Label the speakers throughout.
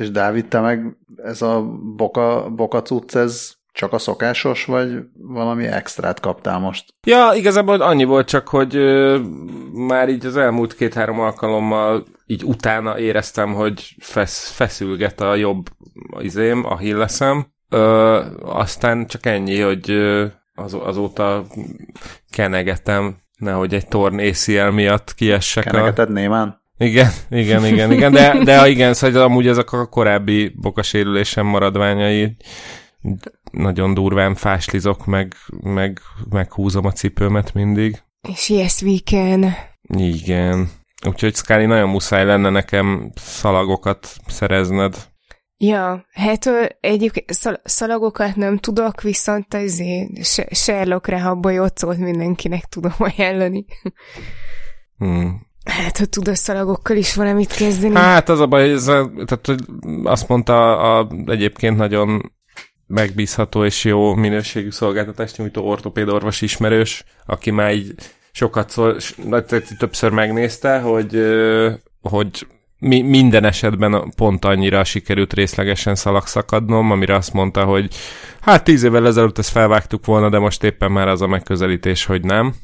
Speaker 1: És Dávid, te meg ez a boka, boka cucc, ez csak a szokásos, vagy valami extrát kaptál most?
Speaker 2: Ja, igazából annyi volt csak, hogy ö, már így az elmúlt két-három alkalommal így utána éreztem, hogy fesz, feszülget a jobb izém, a hilleszem. Ö, aztán csak ennyi, hogy ö, az, azóta kenegetem, nehogy egy torn ACL miatt kiessek.
Speaker 1: Kenegeted a... némán?
Speaker 2: Igen, igen, igen, igen, de, de igen, szóval amúgy ezek a korábbi bokasérülésem maradványai nagyon durván fáslizok, meg, meg meghúzom a cipőmet mindig.
Speaker 3: És yes, we can.
Speaker 2: Igen. Úgyhogy Scully nagyon muszáj lenne nekem szalagokat szerezned.
Speaker 3: Ja, hát szal- szalagokat nem tudok, viszont azért Sherlock Rehabba jocót mindenkinek tudom ajánlani. Hmm. Hát, hogy tud a szalagokkal is valamit kezdeni.
Speaker 2: Hát az a baj, ez a, tehát, azt mondta a, egyébként nagyon megbízható és jó minőségű szolgáltatást nyújtó ortopédorvos ismerős, aki már így sokat szól, többször megnézte, hogy, hogy mi, minden esetben pont annyira sikerült részlegesen szalagszakadnom, amire azt mondta, hogy hát tíz évvel ezelőtt ezt felvágtuk volna, de most éppen már az a megközelítés, hogy nem.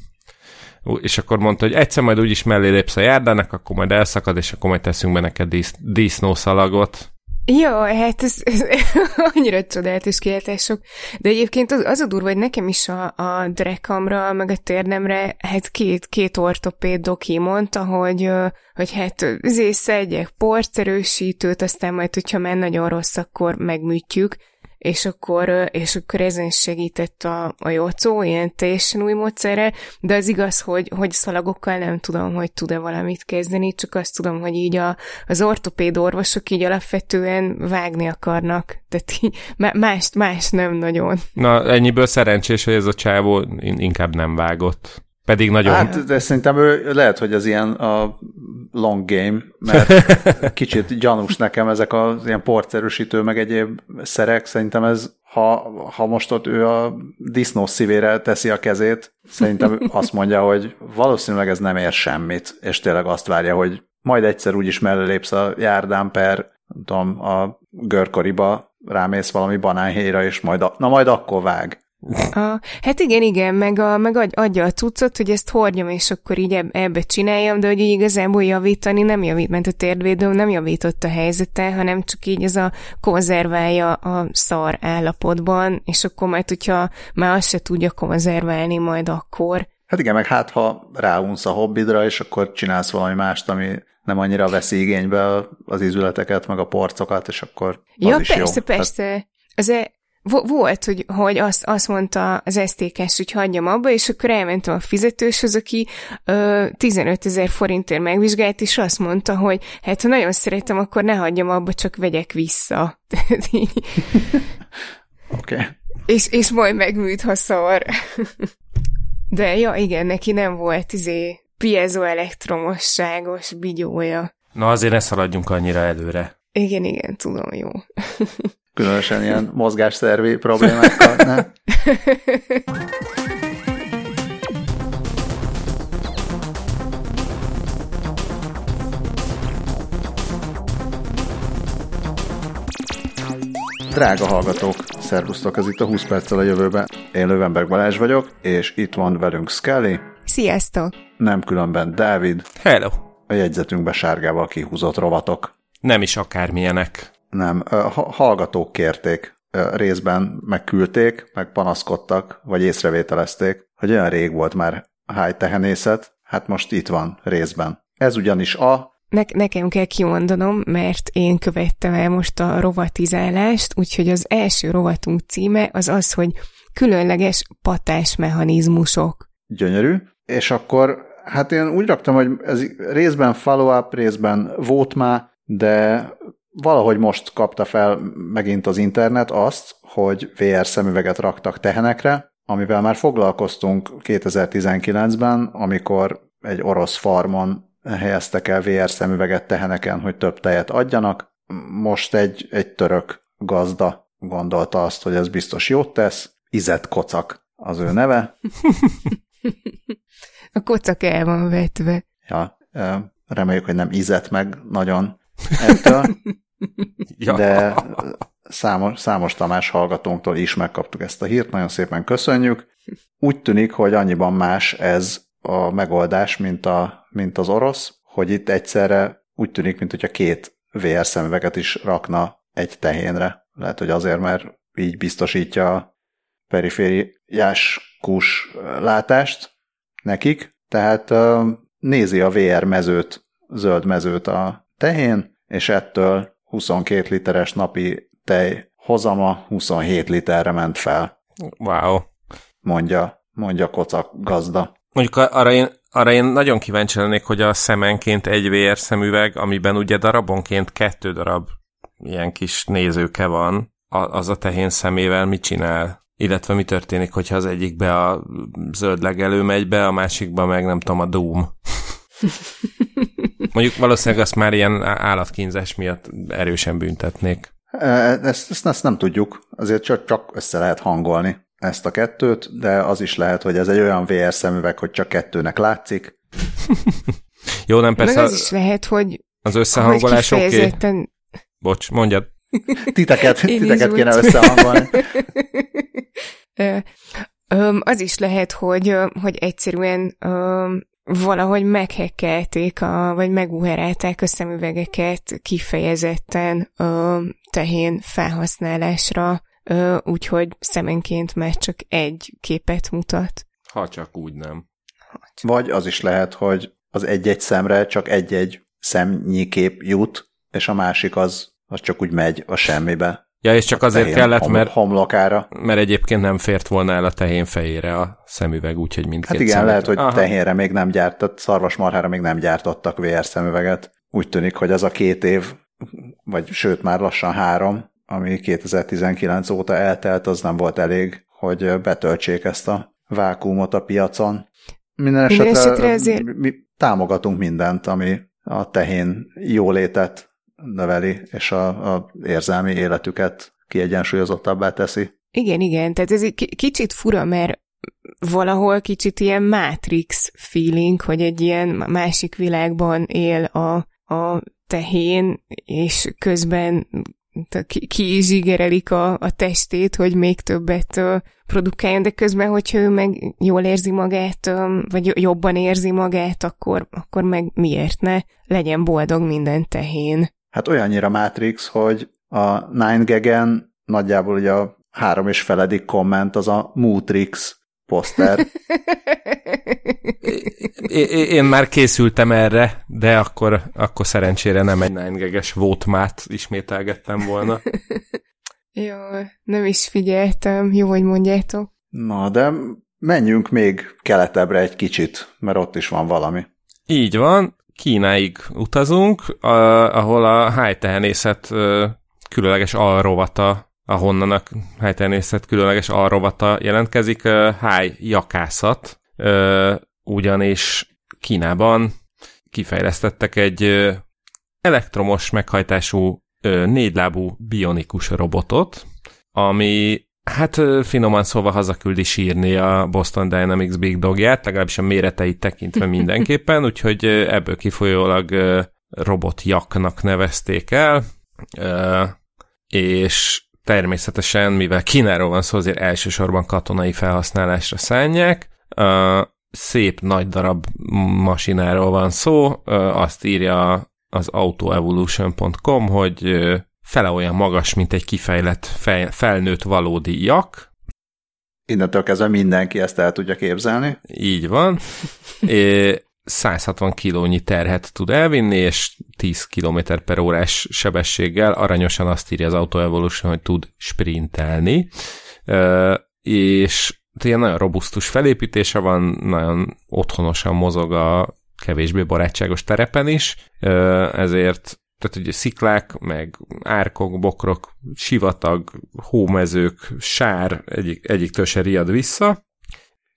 Speaker 2: És akkor mondta, hogy egyszer majd úgyis mellé lépsz a járdának, akkor majd elszakad, és akkor majd teszünk be neked dísz, disznószalagot.
Speaker 3: Jó, hát ez, ez annyira csodálatos kiáltások. De egyébként az, az a durva, hogy nekem is a, a drekamra, meg a térdemre, hát két, két ortopéd doki mondta, hogy, hogy hát azért szedjek porcerősítőt, aztán majd, hogyha már nagyon rossz, akkor megműtjük és akkor, és akkor ezen segített a, a Jocó, ilyen teljesen új módszerre, de az igaz, hogy, hogy szalagokkal nem tudom, hogy tud-e valamit kezdeni, csak azt tudom, hogy így a, az ortopéd orvosok így alapvetően vágni akarnak, tehát így, más, más nem nagyon.
Speaker 2: Na, ennyiből szerencsés, hogy ez a csávó inkább nem vágott. Pedig nagyon...
Speaker 1: Hát, de szerintem ő lehet, hogy az ilyen a long game, mert kicsit gyanús nekem ezek az ilyen porcerősítő, meg egyéb szerek. Szerintem ez, ha, ha most ott ő a disznó szívére teszi a kezét, szerintem azt mondja, hogy valószínűleg ez nem ér semmit, és tényleg azt várja, hogy majd egyszer úgyis mellélépsz a járdán per, nem tudom, a görkoriba rámész valami banánhéjra, és majd, a, na majd akkor vág.
Speaker 3: A, hát igen, igen, meg, a, meg adja a cuccot, hogy ezt hordjam, és akkor így ebbe csináljam, de hogy így igazából javítani nem javít, mert a térdvédőm nem javított a helyzete, hanem csak így ez a konzerválja a szar állapotban, és akkor majd, hogyha már azt se tudja konzerválni majd akkor.
Speaker 1: Hát igen, meg hát ha ráunsz a hobbidra, és akkor csinálsz valami mást, ami nem annyira veszi igénybe az ízületeket, meg a porcokat, és akkor az
Speaker 3: ja,
Speaker 1: is
Speaker 3: persze,
Speaker 1: jó.
Speaker 3: persze. Hát... Az e, volt, hogy, hogy azt, azt mondta az esztékes, hogy hagyjam abba, és akkor elmentem a fizetőshöz, aki ö, 15 ezer forintért megvizsgált, és azt mondta, hogy hát ha nagyon szeretem, akkor ne hagyjam abba, csak vegyek vissza.
Speaker 1: Oké. okay.
Speaker 3: És, és majd megműt, ha szar. De ja, igen, neki nem volt izé piezoelektromosságos bigyója.
Speaker 2: Na azért ne szaladjunk annyira előre.
Speaker 3: Igen, igen, tudom, jó.
Speaker 1: Különösen ilyen mozgásszervi problémákkal, ne? Drága hallgatók, szervusztok, ez itt a 20 perccel a jövőben. Én Lövenberg Balázs vagyok, és itt van velünk Skelly.
Speaker 3: Sziasztok!
Speaker 1: Nem különben Dávid.
Speaker 2: Hello!
Speaker 1: A jegyzetünkbe sárgával kihúzott rovatok.
Speaker 2: Nem is akármilyenek.
Speaker 1: Nem, hallgatók kérték, részben megküldték, meg panaszkodtak, vagy észrevételezték, hogy olyan rég volt már háj tehenészet, hát most itt van részben. Ez ugyanis a
Speaker 3: ne- nekem kell kimondanom, mert én követtem el most a rovatizálást, úgyhogy az első rovatunk címe az az, hogy különleges patásmechanizmusok.
Speaker 1: Gyönyörű. És akkor, hát én úgy raktam, hogy ez részben follow-up, részben vótmá, de valahogy most kapta fel megint az internet azt, hogy VR szemüveget raktak tehenekre, amivel már foglalkoztunk 2019-ben, amikor egy orosz farmon helyeztek el VR szemüveget teheneken, hogy több tejet adjanak. Most egy, egy török gazda gondolta azt, hogy ez biztos jót tesz. Izet kocak az ő neve.
Speaker 3: A kocak el van vetve.
Speaker 1: Ja, reméljük, hogy nem izet meg nagyon ettől. ja. de számos, számos Tamás hallgatónktól is megkaptuk ezt a hírt, nagyon szépen köszönjük. Úgy tűnik, hogy annyiban más ez a megoldás, mint, a, mint az orosz, hogy itt egyszerre úgy tűnik, mint hogyha két VR szemüveget is rakna egy tehénre. Lehet, hogy azért, mert így biztosítja a perifériás kus látást nekik, tehát nézi a VR mezőt, zöld mezőt a tehén, és ettől 22 literes napi tej hozama 27 literre ment fel.
Speaker 2: Wow.
Speaker 1: Mondja, mondja kocak gazda.
Speaker 2: Mondjuk arra én, arra én nagyon kíváncsi lennék, hogy a szemenként egy VR szemüveg, amiben ugye darabonként kettő darab ilyen kis nézőke van, az a tehén szemével mit csinál? Illetve mi történik, hogyha az egyikbe a zöld legelő megy be, a másikba meg nem tudom, a Doom. Mondjuk valószínűleg azt már ilyen állatkínzás miatt erősen büntetnék.
Speaker 1: Ezt, ezt, ezt nem tudjuk, azért csak, csak össze lehet hangolni ezt a kettőt, de az is lehet, hogy ez egy olyan VR szemüveg, hogy csak kettőnek látszik.
Speaker 2: Jó, nem persze.
Speaker 3: Meg az is lehet, hogy
Speaker 2: az összehangolás oké. Okay. Bocs, mondjad.
Speaker 1: Titeket, titeket kéne összehangolni.
Speaker 3: az is lehet, hogy, hogy egyszerűen valahogy meghekkelték, a, vagy meguherálták a szemüvegeket kifejezetten ö, tehén felhasználásra, ö, úgyhogy szemenként már csak egy képet mutat.
Speaker 2: Ha csak úgy nem.
Speaker 1: csak. Vagy az is lehet, hogy az egy-egy szemre csak egy-egy szemnyi kép jut, és a másik az, az csak úgy megy a semmibe.
Speaker 2: Ja, és csak azért kellett, mert,
Speaker 1: homlokára.
Speaker 2: mert egyébként nem fért volna el a tehén fejére a szemüveg, úgyhogy mindkét
Speaker 1: Hát igen, szemüveg. lehet, hogy Aha. tehénre még nem gyártott, szarvasmarhára még nem gyártottak VR szemüveget. Úgy tűnik, hogy ez a két év, vagy sőt már lassan három, ami 2019 óta eltelt, az nem volt elég, hogy betöltsék ezt a vákumot a piacon. Minden esetre, Minden esetre ezért... mi támogatunk mindent, ami a tehén jólétet növeli, és a, a érzelmi életüket kiegyensúlyozottabbá teszi.
Speaker 3: Igen, igen, tehát ez egy kicsit fura, mert valahol kicsit ilyen Matrix feeling, hogy egy ilyen másik világban él a, a tehén, és közben ki zsigerelik a, a testét, hogy még többet uh, produkáljon, de közben, hogyha ő meg jól érzi magát, um, vagy jobban érzi magát, akkor, akkor meg miért ne? Legyen boldog minden tehén
Speaker 1: hát olyannyira Matrix, hogy a Nine Gag-en nagyjából ugye a három és feledik komment az a Mutrix poszter.
Speaker 2: Én már készültem erre, de akkor, akkor szerencsére nem egy Nine Gag-es vótmát ismételgettem volna.
Speaker 3: Jó, nem is figyeltem. Jó, hogy mondjátok.
Speaker 1: Na, de menjünk még keletebbre egy kicsit, mert ott is van valami.
Speaker 2: Így van. Kínáig utazunk, ahol a hájtehenészet különleges alrovata, ahonnan a hájtehenészet különleges alrovata jelentkezik, háj jakászat, ugyanis Kínában kifejlesztettek egy elektromos meghajtású négylábú bionikus robotot, ami Hát finoman szóval hazaküldi sírni a Boston Dynamics Big Dogját, legalábbis a méreteit tekintve mindenképpen, úgyhogy ebből kifolyólag robotjaknak nevezték el, és természetesen, mivel Kínáról van szó, azért elsősorban katonai felhasználásra szánják. Szép nagy darab masináról van szó, azt írja az autoevolution.com, hogy fele olyan magas, mint egy kifejlett fej, felnőtt valódi jak.
Speaker 1: Innentől kezdve mindenki ezt el tudja képzelni.
Speaker 2: Így van. É, 160 kilónyi terhet tud elvinni, és 10 km per órás sebességgel aranyosan azt írja az Auto Evolution, hogy tud sprintelni. És ilyen nagyon robusztus felépítése van, nagyon otthonosan mozog a kevésbé barátságos terepen is, ezért tehát ugye sziklák, meg árkok, bokrok, sivatag, hómezők, sár, egyik, egyiktől se riad vissza.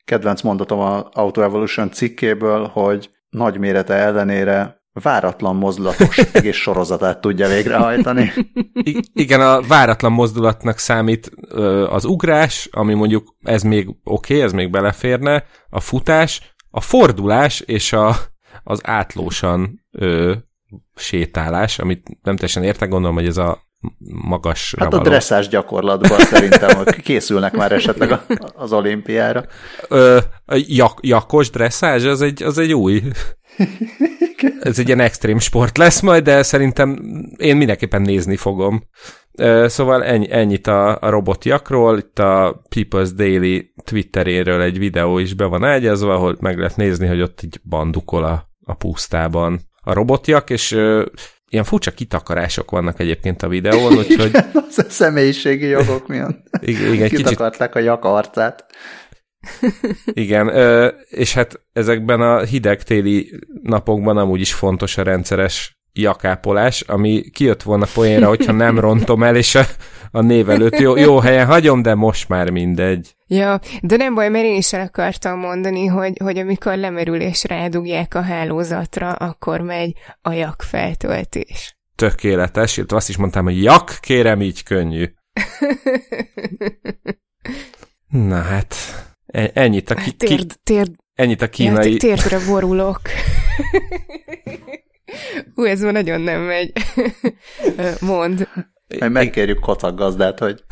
Speaker 1: Kedvenc mondatom a Auto Evolution cikkéből, hogy nagy mérete ellenére váratlan mozdulatos egész sorozatát tudja végrehajtani.
Speaker 2: I- igen, a váratlan mozdulatnak számít az ugrás, ami mondjuk ez még oké, okay, ez még beleférne, a futás, a fordulás és a, az átlósan ö, sétálás, amit nem teljesen értek, gondolom, hogy ez a magas.
Speaker 1: Hát a dresszás gyakorlatban szerintem hogy készülnek már esetleg az olimpiára.
Speaker 2: Ö, jak, jakos dresszázs, az egy, az egy új ez egy ilyen extrém sport lesz majd, de szerintem én mindenképpen nézni fogom. Szóval ennyi, ennyit a, a robotjakról, itt a People's Daily Twitteréről egy videó is be van ágyazva, ahol meg lehet nézni, hogy ott így bandukol a, a pusztában a robotjak, és ö, ilyen furcsa kitakarások vannak egyébként a videón, úgyhogy...
Speaker 1: az a személyiségi jogok miatt. Igen, igen Kitakarták kicsit... a jak arcát.
Speaker 2: Igen, és hát ezekben a hideg téli napokban amúgy is fontos a rendszeres jakápolás, ami kijött volna poénra, hogyha nem rontom el, és a, a név előtt jó, jó helyen hagyom, de most már mindegy.
Speaker 3: Ja, de nem baj, mert én is el akartam mondani, hogy, hogy amikor lemerül és rádugják a hálózatra, akkor megy a jak feltöltés.
Speaker 2: Tökéletes, illetve azt is mondtam, hogy jak, kérem, így könnyű. Na hát, e- ennyit a ki,
Speaker 3: térd, térd,
Speaker 2: ennyit a kínai... Ja,
Speaker 3: térdre borulok. Ú, ez már nagyon nem megy. Mond.
Speaker 1: Majd megkérjük Kotak gazdát, hogy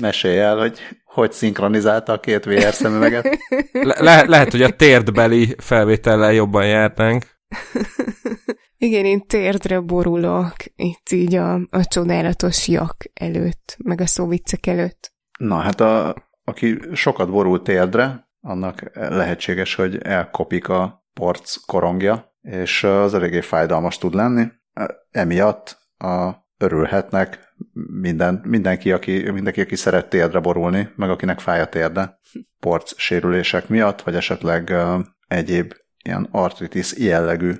Speaker 1: mesélj el, hogy hogy szinkronizálta a két VR szemüveget.
Speaker 2: Le- lehet, hogy a térdbeli felvétellel jobban járnánk.
Speaker 3: Igen, én térdre borulok, itt így a, a csodálatos jak előtt, meg a szóviccek előtt.
Speaker 1: Na, hát a, aki sokat borul térdre, annak lehetséges, hogy elkopik a porc korongja, és az eléggé fájdalmas tud lenni. Emiatt a, örülhetnek minden, mindenki, aki, mindenki, aki szeret térdre borulni, meg akinek fáj a térde porc sérülések miatt, vagy esetleg egyéb ilyen artritis jellegű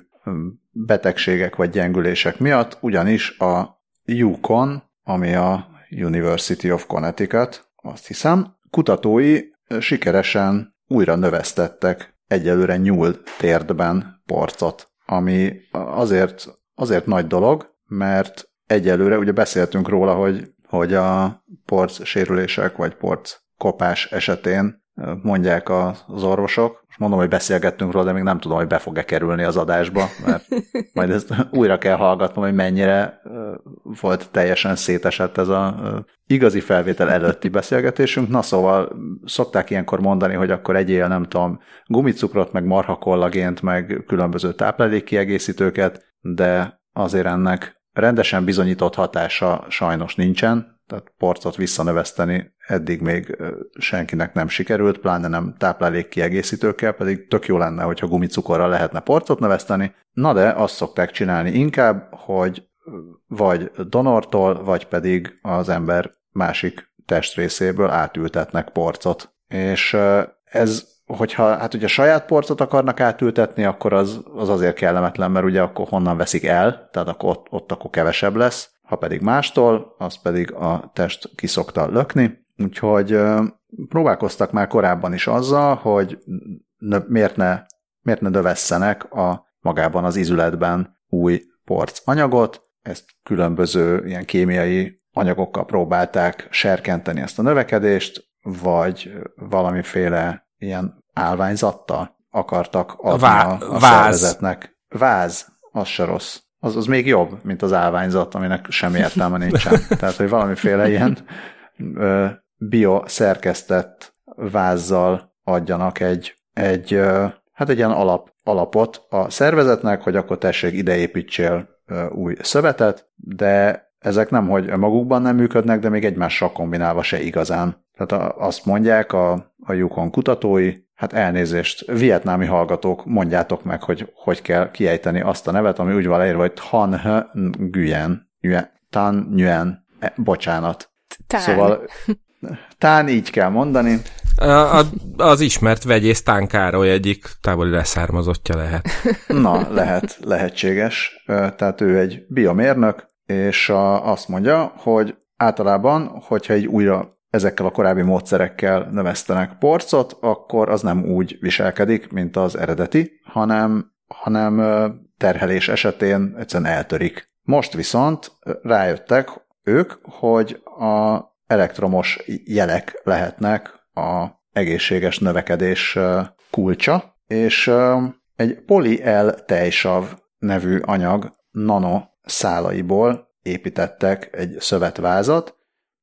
Speaker 1: betegségek vagy gyengülések miatt, ugyanis a Yukon, ami a University of Connecticut, azt hiszem, kutatói sikeresen újra növesztettek egyelőre nyúl térdben porcot, ami azért, azért nagy dolog, mert egyelőre ugye beszéltünk róla, hogy, hogy a porc sérülések vagy porc kopás esetén mondják az orvosok. Most mondom, hogy beszélgettünk róla, de még nem tudom, hogy be fog-e kerülni az adásba, mert majd ezt újra kell hallgatnom, hogy mennyire volt teljesen szétesett ez a igazi felvétel előtti beszélgetésünk. Na szóval szokták ilyenkor mondani, hogy akkor egyél, nem tudom, gumicukrot, meg marhakollagént, meg különböző táplálékkiegészítőket, de azért ennek rendesen bizonyított hatása sajnos nincsen, tehát porcot visszanöveszteni eddig még senkinek nem sikerült, pláne nem táplálékkiegészítőkkel, pedig tök jó lenne, hogyha gumicukorral lehetne porcot növeszteni. Na de azt szokták csinálni inkább, hogy vagy donortól, vagy pedig az ember másik testrészéből átültetnek porcot. És ez, hogyha hát ugye saját porcot akarnak átültetni, akkor az, az azért kellemetlen, mert ugye akkor honnan veszik el, tehát akkor ott, ott akkor kevesebb lesz ha pedig mástól, az pedig a test kiszokta lökni. Úgyhogy próbálkoztak már korábban is azzal, hogy miért ne, miért ne dövesszenek a magában az izületben új porc anyagot, ezt különböző ilyen kémiai anyagokkal próbálták serkenteni ezt a növekedést, vagy valamiféle ilyen állványzattal akartak adni Vá- a, a váz. szervezetnek. Váz, az se rossz az, az még jobb, mint az állványzat, aminek semmi értelme nincsen. Tehát, hogy valamiféle ilyen ö, bioszerkesztett vázzal adjanak egy, egy hát egy ilyen alap, alapot a szervezetnek, hogy akkor tessék ideépítsél ö, új szövetet, de ezek nem, hogy magukban nem működnek, de még egymással kombinálva se igazán. Tehát azt mondják a, a Yukon kutatói, hát elnézést, vietnámi hallgatók, mondjátok meg, hogy hogy kell kiejteni azt a nevet, ami úgy van leírva, hogy Tan Nguyen, Tan Nguyen, e, bocsánat.
Speaker 3: Tán.
Speaker 1: Szóval Tán így kell mondani.
Speaker 2: A, az ismert vegyész Tán Károly egyik távoli leszármazottja lehet.
Speaker 1: Na, lehet, lehetséges. Tehát ő egy biomérnök, és azt mondja, hogy általában, hogyha egy újra ezekkel a korábbi módszerekkel növesztenek porcot, akkor az nem úgy viselkedik, mint az eredeti, hanem, hanem terhelés esetén egyszerűen eltörik. Most viszont rájöttek ők, hogy a elektromos jelek lehetnek a egészséges növekedés kulcsa, és egy poliel tejsav nevű anyag nano szálaiból építettek egy szövetvázat.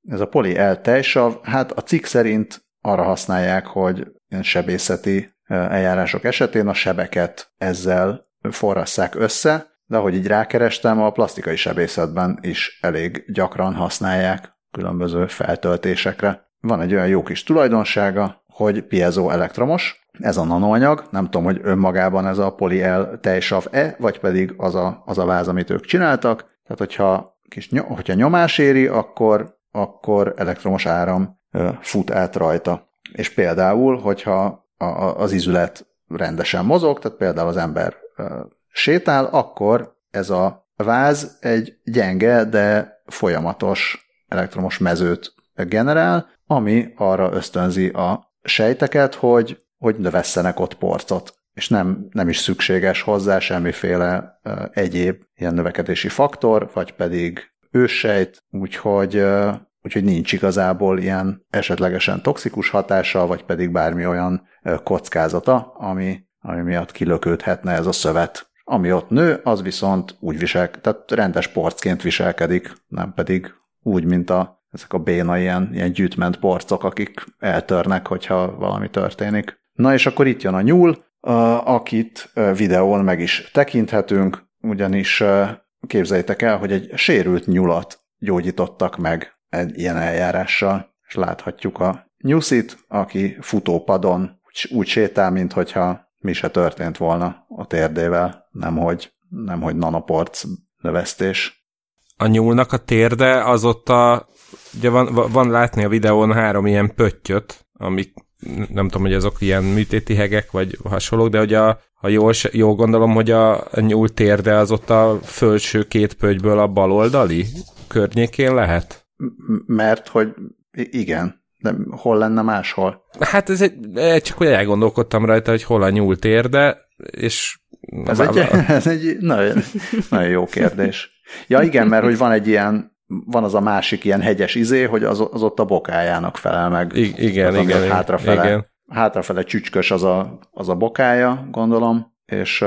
Speaker 1: Ez a poli L tejsav, hát a cikk szerint arra használják, hogy sebészeti eljárások esetén a sebeket ezzel forrasszák össze, de ahogy így rákerestem, a plastikai sebészetben is elég gyakran használják különböző feltöltésekre. Van egy olyan jó kis tulajdonsága, hogy piezo elektromos, ez a nanoanyag, nem tudom, hogy önmagában ez a poliel tejsav-e, vagy pedig az a, az a váz, amit ők csináltak. Tehát, hogyha, kis, hogyha nyomás éri, akkor, akkor elektromos áram fut át rajta. És például, hogyha az izület rendesen mozog, tehát például az ember sétál, akkor ez a váz egy gyenge, de folyamatos elektromos mezőt generál, ami arra ösztönzi a sejteket, hogy, hogy növesszenek ott porcot. És nem, nem is szükséges hozzá semmiféle egyéb ilyen növekedési faktor, vagy pedig őssejt, úgyhogy, úgyhogy nincs igazából ilyen esetlegesen toxikus hatása, vagy pedig bármi olyan kockázata, ami, ami miatt kilöködhetne ez a szövet. Ami ott nő, az viszont úgy visel, tehát rendes porcként viselkedik, nem pedig úgy, mint a ezek a béna ilyen, ilyen gyűjtment porcok, akik eltörnek, hogyha valami történik. Na és akkor itt jön a nyúl, akit videón meg is tekinthetünk, ugyanis képzeljétek el, hogy egy sérült nyulat gyógyítottak meg egy ilyen eljárással, és láthatjuk a nyuszit, aki futópadon úgy sétál, mintha mi se történt volna a térdével, nemhogy, nemhogy nanoporc növesztés.
Speaker 2: A nyúlnak a térde az ott a ugye van, van látni a videón három ilyen pöttyöt, amik nem tudom, hogy azok ilyen műtéti hegek, vagy hasonlók, de hogy a, ha jól, jól gondolom, hogy a, a nyúl térde az ott a fölső két pöttyből a baloldali környékén lehet?
Speaker 1: Mert hogy igen, de hol lenne máshol?
Speaker 2: Hát ez egy, csak hogy elgondolkodtam rajta, hogy hol a nyúl térde, és...
Speaker 1: Ez egy, ez egy nagyon, nagyon jó kérdés. Ja igen, mert hogy van egy ilyen van az a másik ilyen hegyes izé, hogy az, az ott a bokájának felel meg.
Speaker 2: I- igen, az igen.
Speaker 1: Hátrafele, igen. hátrafele csücskös az a, az a bokája, gondolom, és,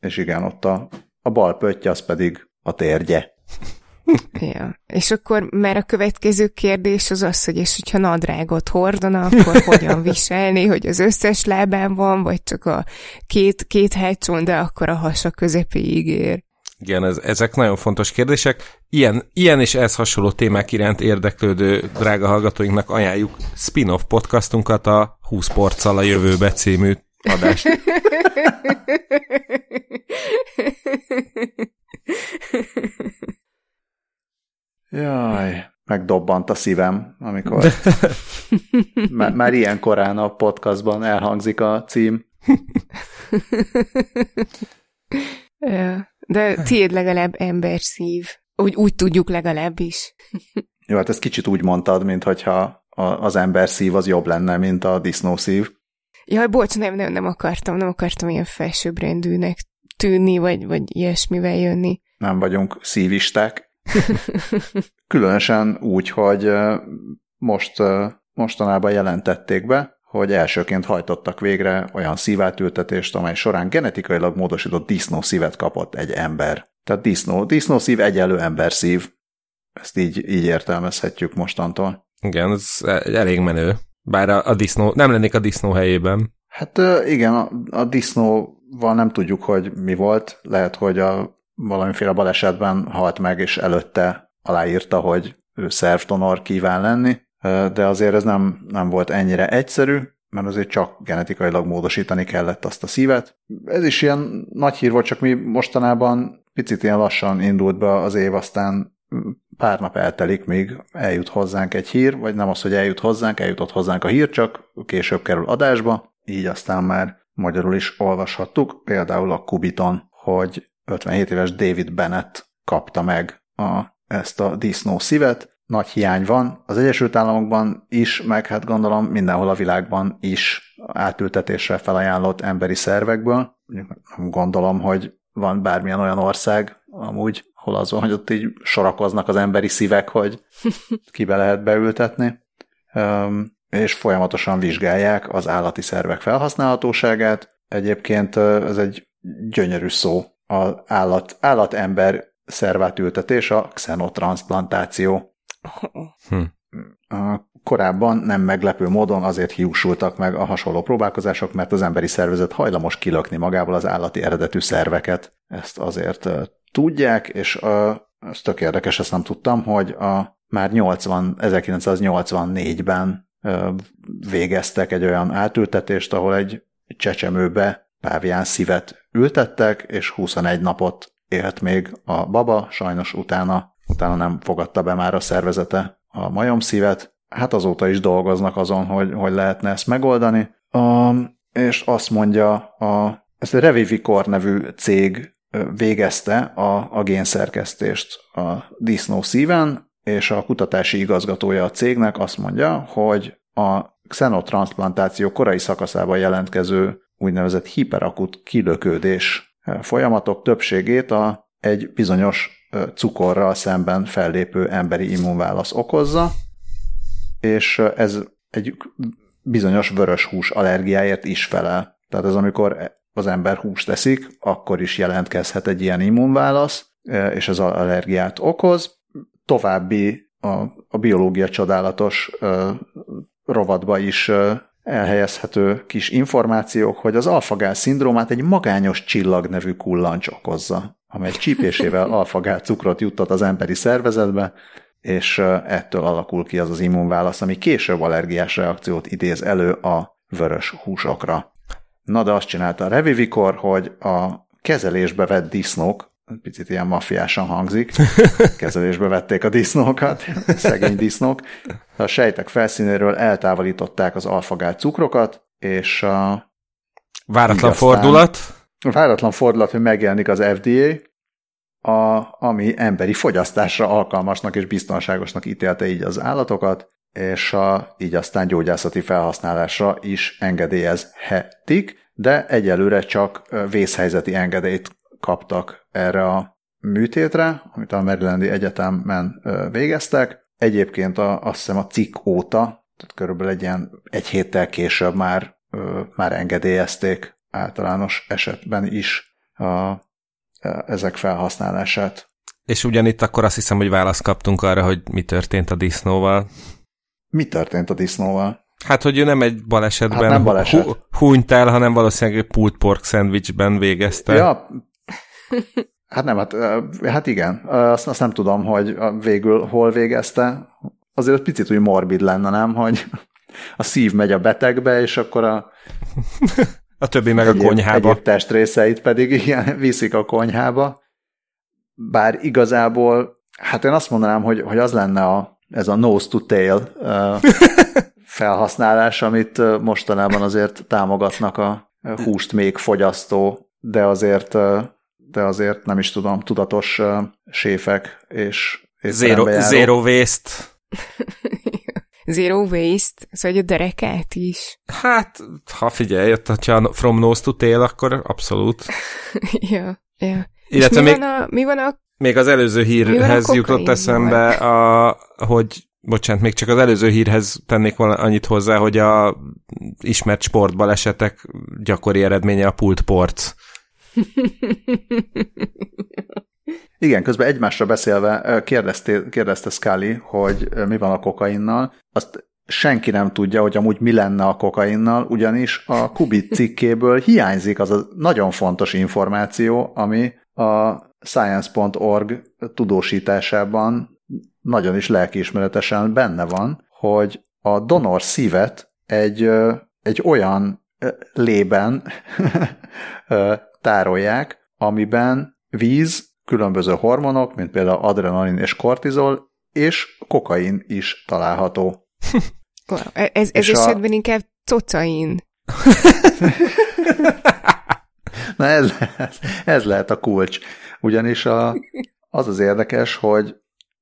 Speaker 1: és igen, ott a, a bal pöttye, az pedig a térgye.
Speaker 3: Ja. És akkor már a következő kérdés az az, hogy és hogyha nadrágot hordana, akkor hogyan viselni, hogy az összes lábán van, vagy csak a két, két hátsón, de akkor a hasa közepéig ér.
Speaker 2: Igen, ez, ezek nagyon fontos kérdések. Ilyen, ilyen és ez hasonló témák iránt érdeklődő drága hallgatóinknak ajánljuk spin-off podcastunkat, a 20 porccal a jövőbe című adást.
Speaker 1: Jaj, megdobbant a szívem, amikor már, már ilyen korán a podcastban elhangzik a cím.
Speaker 3: ja. De tiéd legalább ember szív. Úgy, úgy tudjuk legalábbis.
Speaker 1: Jó, hát ezt kicsit úgy mondtad, mint hogyha az ember szív az jobb lenne, mint a disznó szív.
Speaker 3: Jaj, bocs, nem, nem, nem akartam, nem akartam ilyen felsőbbrendűnek tűnni, vagy, vagy ilyesmivel jönni.
Speaker 1: Nem vagyunk szívisták. Különösen úgy, hogy most mostanában jelentették be, hogy elsőként hajtottak végre olyan szívátültetést, amely során genetikailag módosított disznószívet kapott egy ember. Tehát disznó, disznószív egyelő ember szív. Ezt így, így értelmezhetjük mostantól.
Speaker 2: Igen, ez elég menő. Bár a, a disznó, nem lennék a disznó helyében.
Speaker 1: Hát igen, a, a disznóval nem tudjuk, hogy mi volt. Lehet, hogy a valamiféle balesetben halt meg, és előtte aláírta, hogy ő szervdonor kíván lenni de azért ez nem, nem volt ennyire egyszerű, mert azért csak genetikailag módosítani kellett azt a szívet. Ez is ilyen nagy hír volt, csak mi mostanában picit ilyen lassan indult be az év, aztán pár nap eltelik, még eljut hozzánk egy hír, vagy nem az, hogy eljut hozzánk, eljutott hozzánk a hír, csak később kerül adásba, így aztán már magyarul is olvashattuk, például a Kubiton, hogy 57 éves David Bennett kapta meg a, ezt a disznó szívet, nagy hiány van. Az Egyesült Államokban is, meg hát gondolom mindenhol a világban is átültetésre felajánlott emberi szervekből. Gondolom, hogy van bármilyen olyan ország amúgy, hol az van, hogy ott így sorakoznak az emberi szívek, hogy kibe lehet beültetni. És folyamatosan vizsgálják az állati szervek felhasználhatóságát. Egyébként ez egy gyönyörű szó, az állat, állatember szervátültetés, a xenotransplantáció. Hm. Korábban nem meglepő módon azért hiúsultak meg a hasonló próbálkozások, mert az emberi szervezet hajlamos kilökni magából az állati eredetű szerveket. Ezt azért tudják, és ez tök érdekes, ezt nem tudtam, hogy a már 80, 1984-ben végeztek egy olyan átültetést, ahol egy csecsemőbe pávián szívet ültettek, és 21 napot élt még a baba, sajnos utána, utána nem fogadta be már a szervezete a majomszívet. Hát azóta is dolgoznak azon, hogy, hogy lehetne ezt megoldani. A, és azt mondja, a, ezt a Revivicor nevű cég végezte a, a génszerkesztést a disznó szíven, és a kutatási igazgatója a cégnek azt mondja, hogy a xenotransplantáció korai szakaszában jelentkező úgynevezett hiperakut kilökődés folyamatok többségét a egy bizonyos cukorral szemben fellépő emberi immunválasz okozza, és ez egy bizonyos vörös hús allergiáért is felel. Tehát ez amikor az ember húst teszik, akkor is jelentkezhet egy ilyen immunválasz, és ez allergiát okoz. További a, a biológia csodálatos rovatba is elhelyezhető kis információk, hogy az alfagál szindrómát egy magányos csillag nevű kullancs okozza, amely csípésével alfagál cukrot juttat az emberi szervezetbe, és ettől alakul ki az az immunválasz, ami később allergiás reakciót idéz elő a vörös húsokra. Na de azt csinálta a Revivicor, hogy a kezelésbe vett disznók, picit ilyen mafiásan hangzik, kezelésbe vették a disznókat, szegény disznók, a sejtek felszínéről eltávolították az alfagál cukrokat, és a...
Speaker 2: Váratlan fordulat.
Speaker 1: Váratlan fordulat, hogy megjelenik az FDA, a, ami emberi fogyasztásra alkalmasnak és biztonságosnak ítélte így az állatokat, és a, így aztán gyógyászati felhasználásra is engedélyezhetik, de egyelőre csak vészhelyzeti engedélyt kaptak erre a műtétre, amit a Marylandi Egyetemen végeztek. Egyébként a, azt hiszem a cikk óta, tehát körülbelül egy ilyen egy héttel később már, már engedélyezték általános esetben is a, ezek felhasználását.
Speaker 2: És ugyanitt akkor azt hiszem, hogy választ kaptunk arra, hogy mi történt a disznóval.
Speaker 1: Mi történt a disznóval?
Speaker 2: Hát, hogy ő nem egy balesetben
Speaker 1: hát nem baleset. Hú,
Speaker 2: húnyt el, hanem valószínűleg egy pulled pork szendvicsben végezte.
Speaker 1: Ja, hát nem, hát, hát igen, azt, azt nem tudom, hogy végül hol végezte. Azért picit úgy morbid lenne, nem, hogy a szív megy a betegbe, és akkor a
Speaker 2: a többi meg a egyéb, konyhába.
Speaker 1: Egyéb testrészeit pedig igen, viszik a konyhába. Bár igazából, hát én azt mondanám, hogy, hogy az lenne a, ez a nose to tail felhasználás, amit mostanában azért támogatnak a húst még fogyasztó, de azért, de azért nem is tudom, tudatos séfek és
Speaker 2: Zero, zero waste.
Speaker 3: Zero waste, szóval a derekát is.
Speaker 2: Hát, ha figyelj, ha from nose to tail, akkor abszolút.
Speaker 3: ja, ja. Illetve mi, még, van a, mi van a...
Speaker 2: Még az előző hírhez jutott eszembe, a, hogy bocsánat, még csak az előző hírhez tennék volna annyit hozzá, hogy a ismert sportbalesetek gyakori eredménye a pult porc.
Speaker 1: Igen, közben egymásra beszélve kérdezte, kérdezte Scully, hogy mi van a kokainnal. Azt senki nem tudja, hogy amúgy mi lenne a kokainnal, ugyanis a Kubit cikkéből hiányzik az a nagyon fontos információ, ami a science.org tudósításában nagyon is lelkiismeretesen benne van, hogy a donor szívet egy, egy olyan lében tárolják, amiben víz, különböző hormonok, mint például adrenalin és kortizol, és kokain is található.
Speaker 3: Wow, e- ez, ez esetben a... inkább cocain.
Speaker 1: Na ez, ez, ez lehet a kulcs. Ugyanis a, az az érdekes, hogy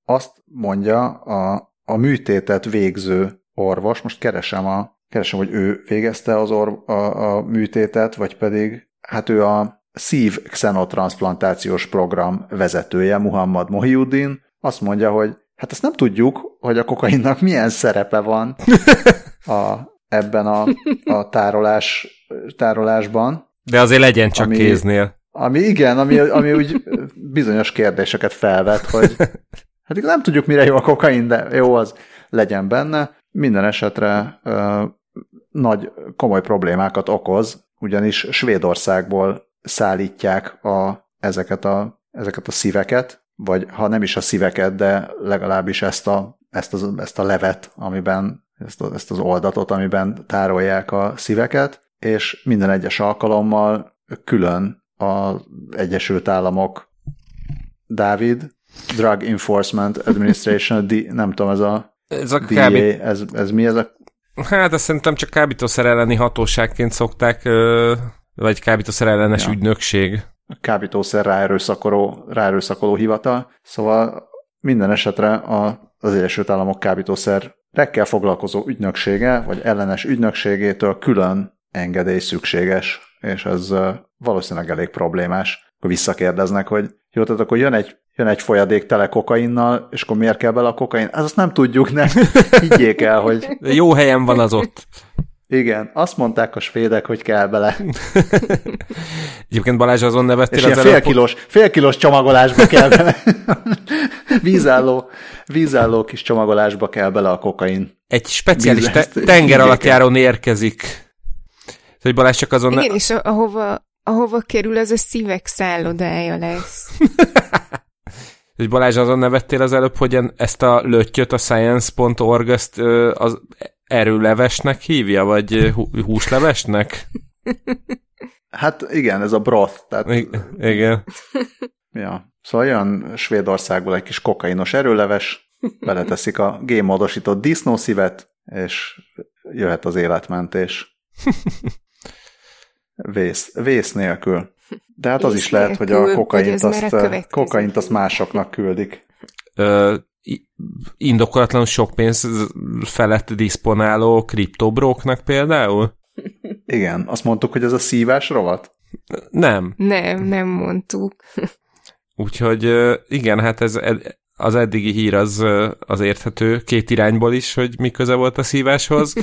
Speaker 1: azt mondja a, a műtétet végző orvos, most keresem, a, keresem hogy ő végezte az or, a, a műtétet, vagy pedig hát ő a szív xenotransplantációs program vezetője, Muhammad Mohiuddin, azt mondja, hogy hát ezt nem tudjuk, hogy a kokainnak milyen szerepe van a, ebben a, a tárolás, tárolásban.
Speaker 2: De azért legyen csak ami, kéznél.
Speaker 1: Ami igen, ami, ami úgy bizonyos kérdéseket felvet, hogy hát nem tudjuk, mire jó a kokain, de jó az legyen benne. Minden esetre ö, nagy, komoly problémákat okoz, ugyanis Svédországból szállítják a, ezeket, a, ezeket a szíveket, vagy ha nem is a szíveket, de legalábbis ezt a, ezt, az, ezt a levet, amiben ezt, a, ezt az oldatot, amiben tárolják a szíveket, és minden egyes alkalommal külön az Egyesült Államok. Dávid, Drug Enforcement Administration, D, nem tudom, ez a,
Speaker 2: ez a
Speaker 1: DA, kábít... ez, ez mi ez a...
Speaker 2: Hát ezt szerintem csak kábítószer elleni hatóságként szokták, vagy kábítószer ellenes ja. ügynökség.
Speaker 1: A kábítószer ráerőszakoló, ráerőszakoló hivatal. Szóval minden esetre a, az Egyesült Államok kábítószer rekkel foglalkozó ügynöksége, vagy ellenes ügynökségétől külön engedély szükséges, és ez valószínűleg elég problémás. Akkor visszakérdeznek, hogy jó, tehát akkor jön egy, jön egy folyadék tele kokainnal, és akkor miért kell bele a kokain? Ez azt nem tudjuk, ne higgyék el, hogy...
Speaker 2: Jó helyen van az ott.
Speaker 1: Igen, azt mondták a svédek, hogy kell bele.
Speaker 2: Egyébként Balázs azon nevettél
Speaker 1: És az fél, kilós, fél kilós csomagolásba kell bele. vízálló, vízálló kis csomagolásba kell bele a kokain.
Speaker 2: Egy speciális te- tenger alatt járón érkezik. Hogy Balázs csak azon...
Speaker 3: Igen, ne... és ahova, ahova kerül, az a szívek szállodája lesz.
Speaker 2: hogy Balázs azon nevettél az előbb, hogy ezt a löttyöt, a science.org, ezt az erőlevesnek hívja, vagy húslevesnek?
Speaker 1: Hát igen, ez a broth. Tehát... I-
Speaker 2: igen.
Speaker 1: Ja. Szóval jön Svédországból egy kis kokainos erőleves, beleteszik a gémmódosított disznószívet, és jöhet az életmentés. Vész, vész nélkül. De hát az is lehet, hogy a kokaint, azt, kokaint azt másoknak küldik.
Speaker 2: Ö, indokolatlanul sok pénz felett diszponáló kriptobróknak például?
Speaker 1: Igen, azt mondtuk, hogy ez a szívás rovat?
Speaker 2: Nem.
Speaker 3: Nem, nem mondtuk.
Speaker 2: Úgyhogy igen, hát ez az eddigi hír az, az érthető két irányból is, hogy mi köze volt a szíváshoz.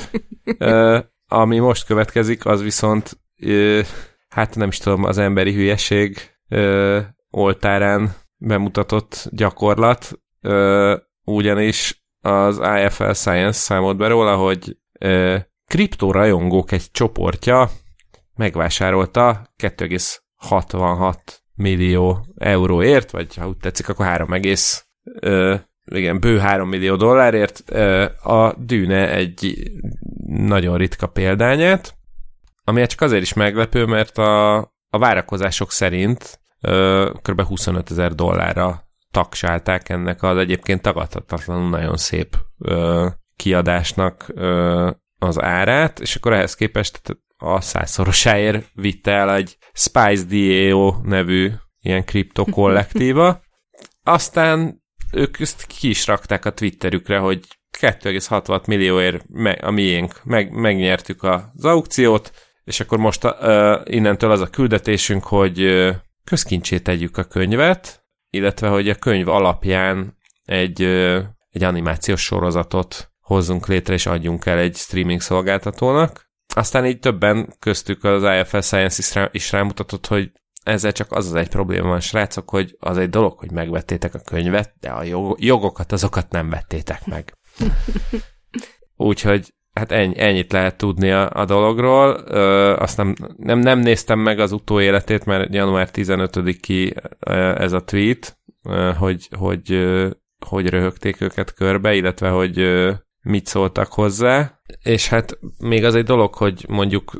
Speaker 2: Ami most következik, az viszont hát nem is tudom, az emberi hülyeség oltárán bemutatott gyakorlat, ugyanis az IFL Science számolt be róla, hogy kriptorajongók egy csoportja megvásárolta 2,66 millió euróért, vagy ha úgy tetszik, akkor 3, egész, igen, bő 3 millió dollárért a Dűne egy nagyon ritka példányát, ami csak azért is meglepő, mert a, a várakozások szerint kb. 25 ezer dollárra taksálták ennek az egyébként tagadhatatlanul nagyon szép ö, kiadásnak ö, az árát, és akkor ehhez képest a százszorosáért vitte el egy Spice DAO nevű ilyen kriptokollektíva. Aztán ők ezt ki is rakták a Twitterükre, hogy 2,66 millióért me- a miénk, meg, megnyertük az aukciót, és akkor most uh, innentől az a küldetésünk, hogy uh, közkincsét tegyük a könyvet, illetve hogy a könyv alapján egy, egy animációs sorozatot hozzunk létre és adjunk el egy streaming szolgáltatónak. Aztán így többen köztük az IFL Science is, rá, is rámutatott, hogy ezzel csak az az egy probléma van, srácok, hogy az egy dolog, hogy megvettétek a könyvet, de a jogokat, azokat nem vettétek meg. Úgyhogy hát ennyi, ennyit lehet tudni a, a dologról. Ö, azt nem, nem, nem néztem meg az utóéletét, mert január 15 ki ez a tweet, hogy, hogy, hogy röhögték őket körbe, illetve hogy mit szóltak hozzá. És hát még az egy dolog, hogy mondjuk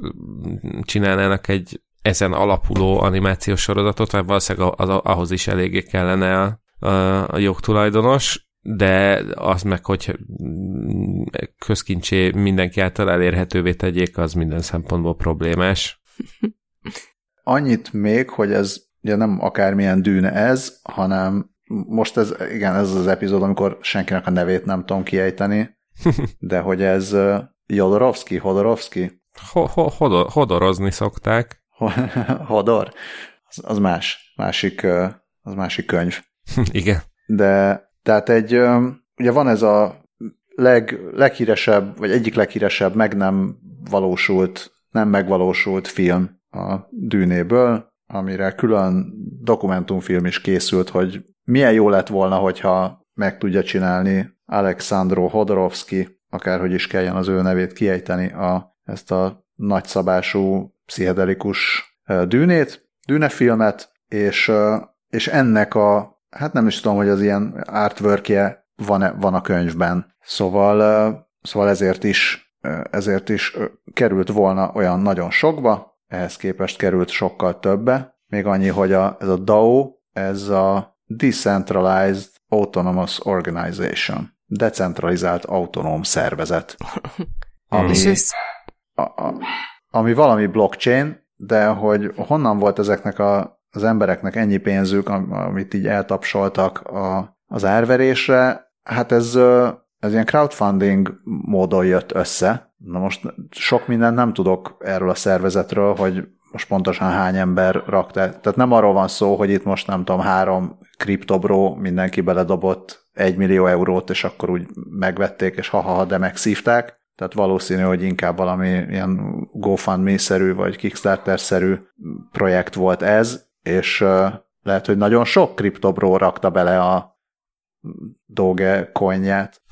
Speaker 2: csinálnának egy ezen alapuló animációs sorozatot, vagy valószínűleg az, ahhoz is eléggé kellene a, a jogtulajdonos, de az meg, hogy közkincsé mindenki által elérhetővé tegyék, az minden szempontból problémás.
Speaker 1: Annyit még, hogy ez ugye nem akármilyen dűne ez, hanem most ez, igen, ez az epizód, amikor senkinek a nevét nem tudom kiejteni, de hogy ez Jodorowski, Hodorovski?
Speaker 2: Hodorozni szokták.
Speaker 1: Hodor? Az, az más, másik, az másik könyv.
Speaker 2: igen.
Speaker 1: De tehát egy, ugye van ez a leg, leghíresebb, vagy egyik leghíresebb meg nem valósult, nem megvalósult film a dűnéből, amire külön dokumentumfilm is készült, hogy milyen jó lett volna, hogyha meg tudja csinálni Alexandro Hodorovsky, akárhogy is kelljen az ő nevét kiejteni, a, ezt a nagyszabású pszichedelikus dűnét, dűnefilmet, és, és ennek a, hát nem is tudom, hogy az ilyen artworkje van-e, van a könyvben. Szóval, szóval ezért is, ezért is került volna olyan nagyon sokba, ehhez képest került sokkal többe. Még annyi, hogy a, ez a DAO, ez a Decentralized Autonomous Organization. Decentralizált autonóm szervezet. Ami, a, a, ami valami blockchain, de hogy honnan volt ezeknek a, az embereknek ennyi pénzük, amit így eltapsoltak a, az árverésre, hát ez, ez ilyen crowdfunding módon jött össze. Na most sok mindent nem tudok erről a szervezetről, hogy most pontosan hány ember rakta. Tehát nem arról van szó, hogy itt most nem tudom, három kriptobró mindenki beledobott egy millió eurót, és akkor úgy megvették, és ha-ha, de megszívták, tehát valószínű, hogy inkább valami ilyen GoFundMe-szerű vagy Kickstarter-szerű projekt volt ez, és lehet, hogy nagyon sok kriptobró rakta bele a Doge coinját.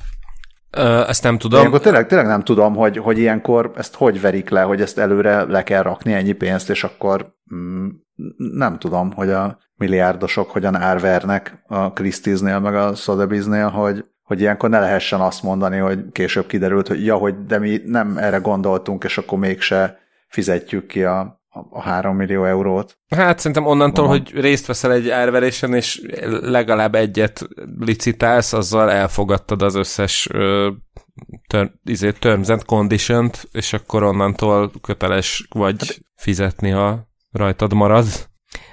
Speaker 2: Ö, ezt nem tudom.
Speaker 1: Ilyenkor tényleg, tényleg nem tudom, hogy, hogy ilyenkor ezt hogy verik le, hogy ezt előre le kell rakni ennyi pénzt, és akkor mm, nem tudom, hogy a milliárdosok hogyan árvernek a Christie's-nél, meg a Sotheby's-nél, hogy hogy ilyenkor ne lehessen azt mondani, hogy később kiderült, hogy ja, hogy de mi nem erre gondoltunk, és akkor mégse fizetjük ki a, a 3 millió eurót.
Speaker 2: Hát szerintem onnantól, Van. hogy részt veszel egy árverésen, és legalább egyet licitálsz, azzal elfogadtad az összes ö, ter, izé, terms and condition és akkor onnantól köteles vagy hát, fizetni, ha rajtad marad.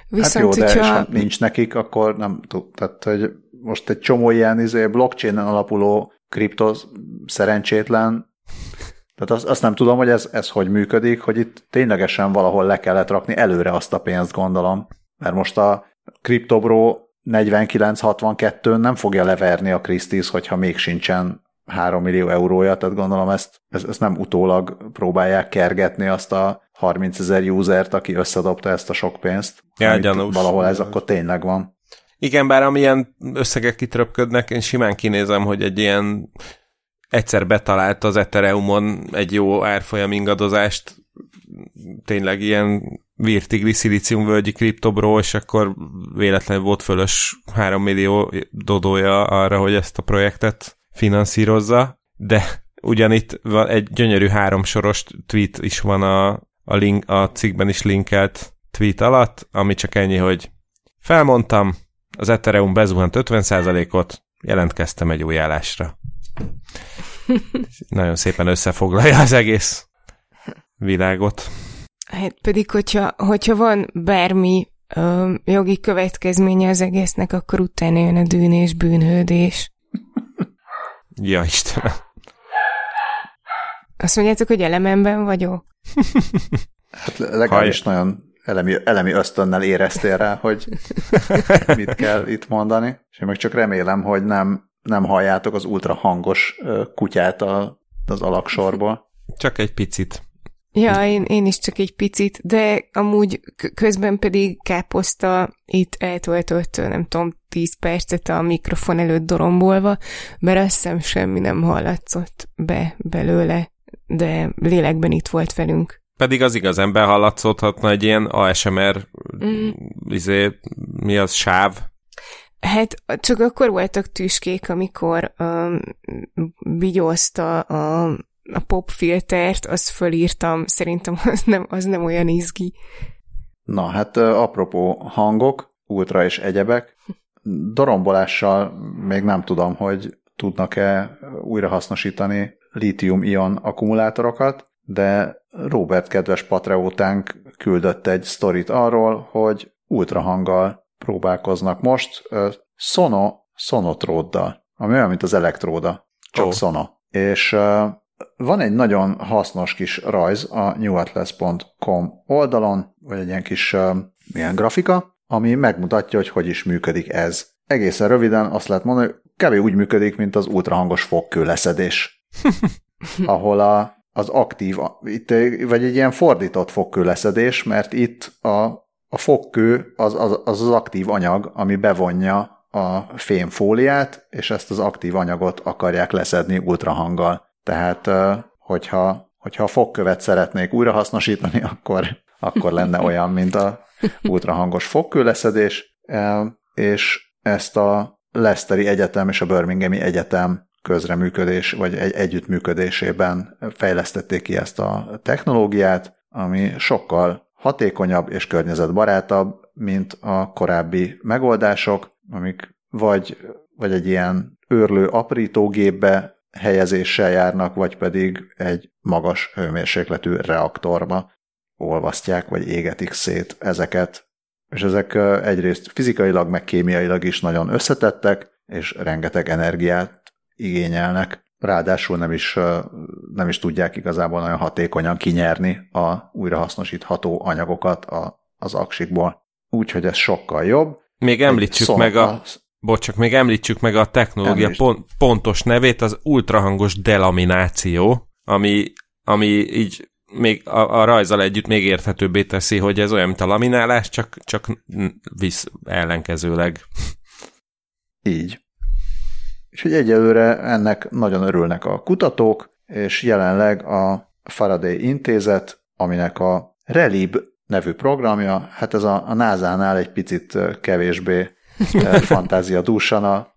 Speaker 1: Viszont, hát jó, de hogyha... hát nincs nekik, akkor nem tud. Tehát, hogy most egy csomó ilyen izé, blockchain-en alapuló kripto szerencsétlen, tehát azt, azt nem tudom, hogy ez, ez hogy működik, hogy itt ténylegesen valahol le kellett rakni előre azt a pénzt, gondolom. Mert most a CryptoBro 4962 nem fogja leverni a Christie's, hogyha még sincsen 3 millió eurója, tehát gondolom ezt, ezt, ezt nem utólag próbálják kergetni azt a 30 ezer usert, aki összedobta ezt a sok pénzt. Ja, gyanús. Valahol ez akkor tényleg van.
Speaker 2: Igen, bár amilyen összegek kitröpködnek, én simán kinézem, hogy egy ilyen egyszer betalált az Ethereumon egy jó árfolyam ingadozást, tényleg ilyen virtigli völgyi kriptobró, és akkor véletlenül volt fölös 3 millió dodója arra, hogy ezt a projektet finanszírozza, de ugyanitt van egy gyönyörű háromsoros tweet is van a, a, link, a cikkben is linkelt tweet alatt, ami csak ennyi, hogy felmondtam, az Ethereum bezuhant 50%-ot, jelentkeztem egy új állásra. Nagyon szépen összefoglalja az egész világot.
Speaker 3: Hát pedig, hogyha, hogyha van bármi ö, jogi következménye az egésznek, akkor utána jön a dűn és bűnhődés.
Speaker 2: ja, Istenem.
Speaker 3: Azt mondjátok, hogy elememben vagyok?
Speaker 1: Hát legalábbis nagyon elemi, elemi ösztönnel éreztél rá, hogy mit kell itt mondani, és én meg csak remélem, hogy nem, nem halljátok az ultra hangos kutyát a, az alaksorból.
Speaker 2: Csak egy picit.
Speaker 3: Ja, én, én is csak egy picit, de amúgy közben pedig káposzta itt eltöltött, nem tudom, 10 percet a mikrofon előtt dorombolva, mert azt hiszem semmi nem hallatszott be belőle, de lélekben itt volt velünk.
Speaker 2: Pedig az igazán behallatszódhatna egy ilyen ASMR, mm. izé, mi az, sáv?
Speaker 3: Hát csak akkor voltak tüskék, amikor um, vigyózta a, a popfiltert, azt fölírtam, szerintem az nem, az nem olyan izgi.
Speaker 1: Na, hát apropó hangok, ultra és egyebek, dorombolással még nem tudom, hogy tudnak-e újrahasznosítani lítium-ion akkumulátorokat, de Robert kedves patreótánk küldött egy sztorit arról, hogy ultrahanggal próbálkoznak most, Sono Sonotróddal, ami olyan, mint az elektróda, csak oh. Sono. És van egy nagyon hasznos kis rajz a newatlas.com oldalon, vagy egy ilyen kis milyen grafika, ami megmutatja, hogy hogy is működik ez. Egészen röviden azt lehet mondani, hogy kb. úgy működik, mint az ultrahangos fogkő leszedés, ahol a az aktív, itt, vagy egy ilyen fordított fogkőleszedés, mert itt a, a fogkő az az, az aktív anyag, ami bevonja a fémfóliát, és ezt az aktív anyagot akarják leszedni ultrahanggal. Tehát, hogyha, hogyha a fogkövet szeretnék újrahasznosítani, akkor, akkor lenne olyan, mint a ultrahangos fogkőleszedés, és ezt a Leicesteri Egyetem és a Birminghami Egyetem közreműködés, vagy egy együttműködésében fejlesztették ki ezt a technológiát, ami sokkal hatékonyabb és környezetbarátabb, mint a korábbi megoldások, amik vagy, vagy egy ilyen őrlő aprítógépbe helyezéssel járnak, vagy pedig egy magas hőmérsékletű reaktorba olvasztják, vagy égetik szét ezeket. És ezek egyrészt fizikailag, meg kémiailag is nagyon összetettek, és rengeteg energiát igényelnek. Ráadásul nem is, nem is tudják igazából nagyon hatékonyan kinyerni a újrahasznosítható anyagokat a, az aksikból. Úgyhogy ez sokkal jobb.
Speaker 2: Még említsük szon, meg a... Bocs, csak még említsük meg a technológia pont, pontos nevét, az ultrahangos delamináció, ami, ami így még a, a rajzal együtt még érthetőbbé teszi, hogy ez olyan, mint a laminálás, csak, csak visz ellenkezőleg.
Speaker 1: Így. És hogy egyelőre ennek nagyon örülnek a kutatók, és jelenleg a Faraday intézet, aminek a Relib nevű programja, hát ez a, a NASA-nál egy picit kevésbé fantázia dúsan a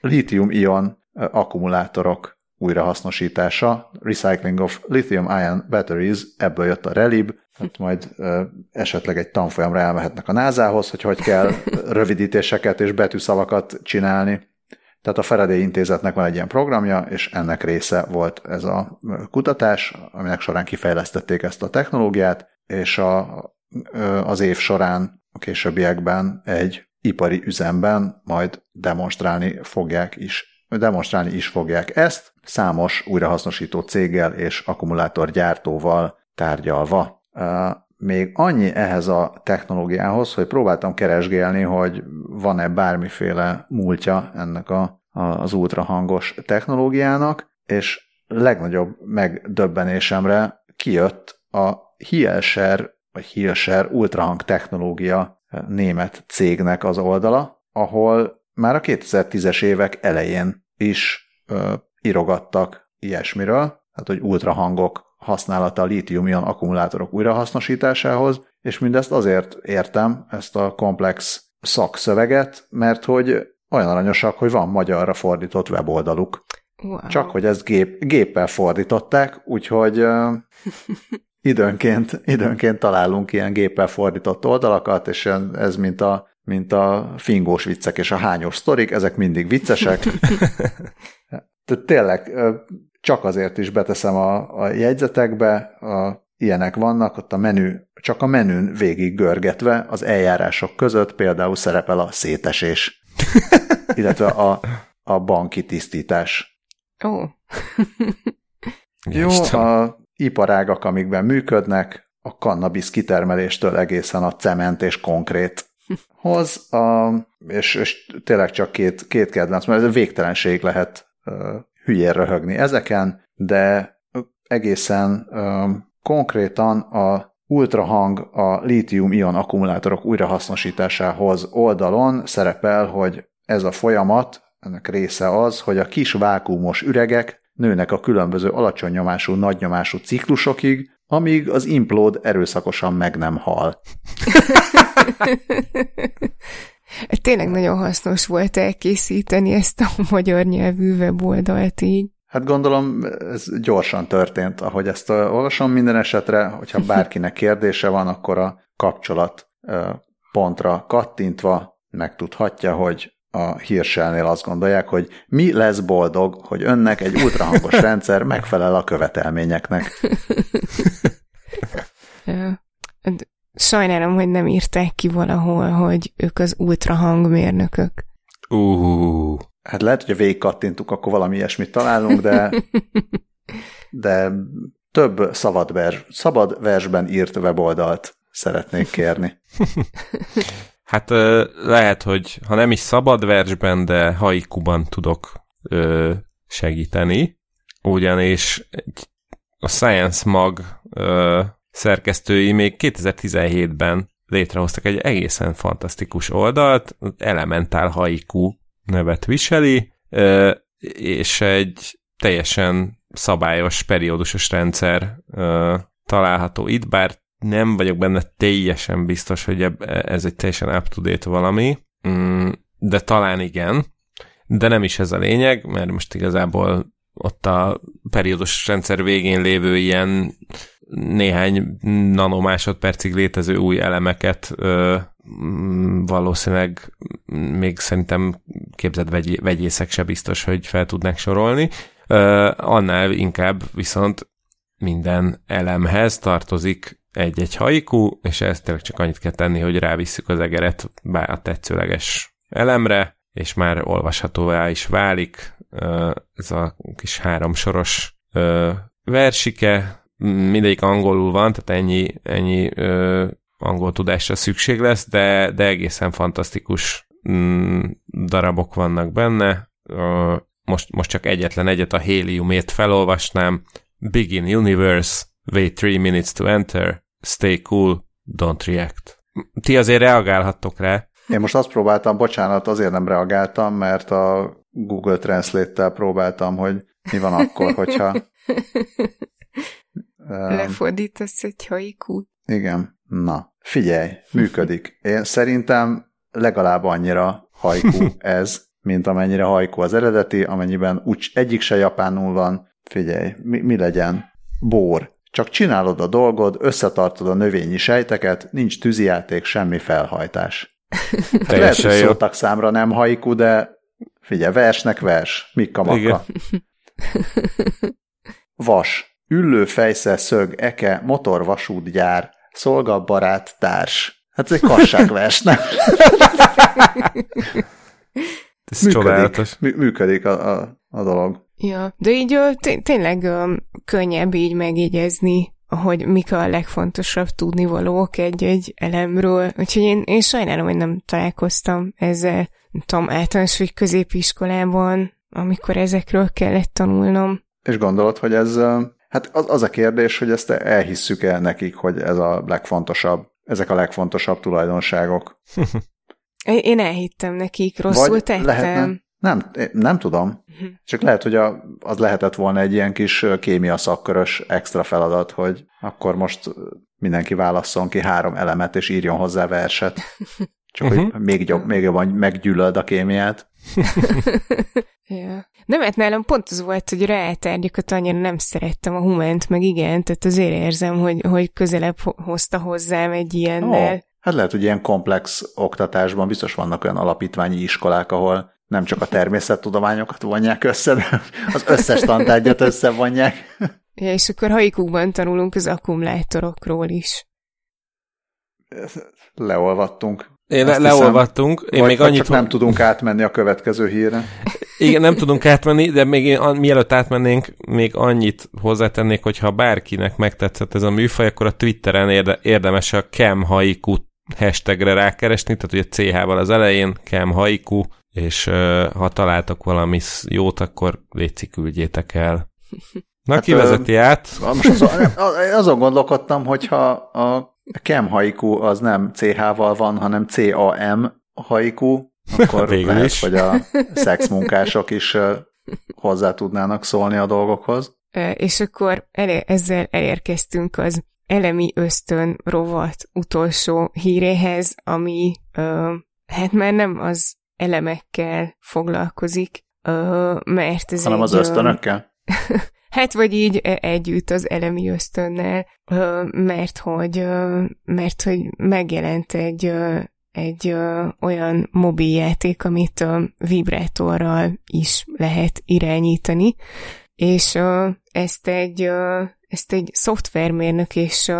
Speaker 1: litium-ion akkumulátorok újrahasznosítása, Recycling of Lithium-Ion Batteries, ebből jött a Relib, hát majd esetleg egy tanfolyamra elmehetnek a NASA-hoz, hogy hogy kell rövidítéseket és betűszavakat csinálni. Tehát a Faraday intézetnek van egy ilyen programja, és ennek része volt ez a kutatás, aminek során kifejlesztették ezt a technológiát, és a, az év során a későbbiekben egy ipari üzemben majd demonstrálni fogják is, demonstrálni is fogják ezt, számos újrahasznosító céggel és akkumulátorgyártóval tárgyalva. Még annyi ehhez a technológiához, hogy próbáltam keresgélni, hogy van-e bármiféle múltja ennek a, az ultrahangos technológiának, és legnagyobb megdöbbenésemre kijött a Hielscher, vagy Hielscher ultrahang technológia német cégnek az oldala, ahol már a 2010-es évek elején is ö, írogattak ilyesmiről, tehát hogy ultrahangok használata a lítium-ion akkumulátorok újrahasznosításához, és mindezt azért értem, ezt a komplex szakszöveget, mert hogy olyan aranyosak, hogy van magyarra fordított weboldaluk. Wow. Csak hogy ezt gép, géppel fordították, úgyhogy uh, időnként, időnként találunk ilyen géppel fordított oldalakat, és ez mint a, mint a fingós viccek és a hányos sztorik, ezek mindig viccesek. Tehát tényleg csak azért is beteszem a, a jegyzetekbe, a, ilyenek vannak, ott a menü, csak a menün végig görgetve az eljárások között például szerepel a szétesés, illetve a, a banki tisztítás.
Speaker 3: Ó. Oh.
Speaker 1: Jó, a iparágak, amikben működnek, a kannabisz kitermeléstől egészen a cement és konkrét hoz, a, és, és tényleg csak két, két kedvenc, mert ez végtelenség lehet hülyén röhögni ezeken, de egészen um, konkrétan a ultrahang a lítium-ion akkumulátorok újrahasznosításához oldalon szerepel, hogy ez a folyamat, ennek része az, hogy a kis vákumos üregek nőnek a különböző alacsony nyomású, nagy nyomású ciklusokig, amíg az implód erőszakosan meg nem hal.
Speaker 3: Tényleg nagyon hasznos volt elkészíteni ezt a magyar nyelvű weboldalt így.
Speaker 1: Hát gondolom, ez gyorsan történt, ahogy ezt olvasom minden esetre, hogyha bárkinek kérdése van, akkor a kapcsolat pontra kattintva megtudhatja, hogy a hírselnél azt gondolják, hogy mi lesz boldog, hogy önnek egy ultrahangos rendszer megfelel a követelményeknek.
Speaker 3: Sajnálom, hogy nem írták ki valahol, hogy ők az ultrahangmérnökök.
Speaker 2: Uh.
Speaker 1: Hát lehet, hogy a végig kattintuk, akkor valami ilyesmit találunk, de, de több szabad, vers, szabad versben írt weboldalt szeretnék kérni.
Speaker 2: Hát lehet, hogy ha nem is szabad versben, de haikuban tudok ö, segíteni, ugyanis a Science Mag ö, szerkesztői még 2017-ben létrehoztak egy egészen fantasztikus oldalt, Elemental Haiku nevet viseli, és egy teljesen szabályos, periódusos rendszer található itt, bár nem vagyok benne teljesen biztos, hogy ez egy teljesen up-to-date valami, mm, de talán igen, de nem is ez a lényeg, mert most igazából ott a periódus rendszer végén lévő ilyen néhány nanomásodpercig létező új elemeket ö, mm, valószínűleg még szerintem képzett vegy, vegyészek se biztos, hogy fel tudnák sorolni. Ö, annál inkább viszont minden elemhez tartozik egy-egy haiku, és ezt tényleg csak annyit kell tenni, hogy rávisszük az egeret a tetszőleges elemre, és már olvashatóvá is válik ez a kis háromsoros versike, mindegyik angolul van, tehát ennyi, ennyi angol tudásra szükség lesz, de, de egészen fantasztikus mm, darabok vannak benne. Most, most csak egyetlen egyet a héliumét felolvasnám. Begin Universe, wait three minutes to enter, stay cool, don't react. Ti azért reagálhattok rá.
Speaker 1: Én most azt próbáltam, bocsánat, azért nem reagáltam, mert a Google Translate-tel próbáltam, hogy mi van akkor, hogyha...
Speaker 3: Lefordítasz egy haikút.
Speaker 1: Igen. Na, figyelj, működik. Én szerintem legalább annyira haiku ez, mint amennyire haiku az eredeti, amennyiben úgy egyik se japánul van. Figyelj, mi, mi legyen? Bór. Csak csinálod a dolgod, összetartod a növényi sejteket, nincs tűzijáték, semmi felhajtás. Hát lehet, hogy szóltak számra nem haiku, de figyelj, versnek vers, mikka makka. Vas. Üllő fejsze, szög, eke, motorvasútgyár, szolgabarát, társ. Hát ez egy kasságvers, nem?
Speaker 2: Ez működik, csodálatos.
Speaker 1: Működik a, a, a dolog.
Speaker 3: Ja, de így tényleg könnyebb így megjegyezni, hogy mik a legfontosabb tudnivalók egy-egy elemről. Úgyhogy én, én sajnálom, hogy nem találkoztam ezzel, nem tudom, általános vagy középiskolában, amikor ezekről kellett tanulnom.
Speaker 1: És gondolod, hogy ez, hát az, az a kérdés, hogy ezt elhisszük el nekik, hogy ez a legfontosabb, ezek a legfontosabb tulajdonságok.
Speaker 3: Én elhittem nekik, rosszul Vagy tettem. Lehetne,
Speaker 1: nem, nem tudom. Uh-huh. Csak lehet, hogy a, az lehetett volna egy ilyen kis kémia szakkörös extra feladat, hogy akkor most mindenki válasszon ki három elemet, és írjon hozzá verset. Csak uh-huh. hogy még, jobb, még jobban meggyűlöld a kémiát.
Speaker 3: ja. Nem, mert nálam pont az volt, hogy rátergyeket annyira nem szerettem a humánt, meg igen, tehát azért érzem, hogy, hogy közelebb hozta hozzám egy ilyennel. Oh.
Speaker 1: Hát lehet, hogy ilyen komplex oktatásban biztos vannak olyan alapítványi iskolák, ahol nem csak a természettudományokat vonják össze, de az összes tantárgyat összevonják.
Speaker 3: Ja, és akkor haikukban tanulunk az akkumulátorokról is.
Speaker 1: Leolvattunk.
Speaker 2: Én le- leolvattunk. Én még annyit
Speaker 1: csak nem tudunk átmenni a következő hírre.
Speaker 2: Igen, nem tudunk átmenni, de még én, mielőtt átmennénk, még annyit hozzátennék, hogy ha bárkinek megtetszett ez a műfaj, akkor a Twitteren érde, érdemes a Kem Haiku hashtagre rákeresni, tehát ugye CH-val az elején, Kem Haiku, és uh, ha találtok valami jót, akkor létszik küldjétek el. Na, hát, ki vezeti át?
Speaker 1: Most azon, azon gondolkodtam, hogyha a Kem haiku az nem CH-val van, hanem CAM haiku, akkor Végül lehet, is. hogy a szexmunkások is hozzá tudnának szólni a dolgokhoz.
Speaker 3: És akkor elé, ezzel elérkeztünk az elemi ösztön rovat utolsó híréhez, ami ö, hát már nem az elemekkel foglalkozik, ö, mert ez
Speaker 1: Hanem egy, az ösztönökkel?
Speaker 3: hát vagy így e, együtt az elemi ösztönnel, mert hogy, mert hogy megjelent egy egy olyan mobiljáték, amit ö, vibrátorral is lehet irányítani, és ö, ezt egy ö, ezt egy szoftvermérnök, és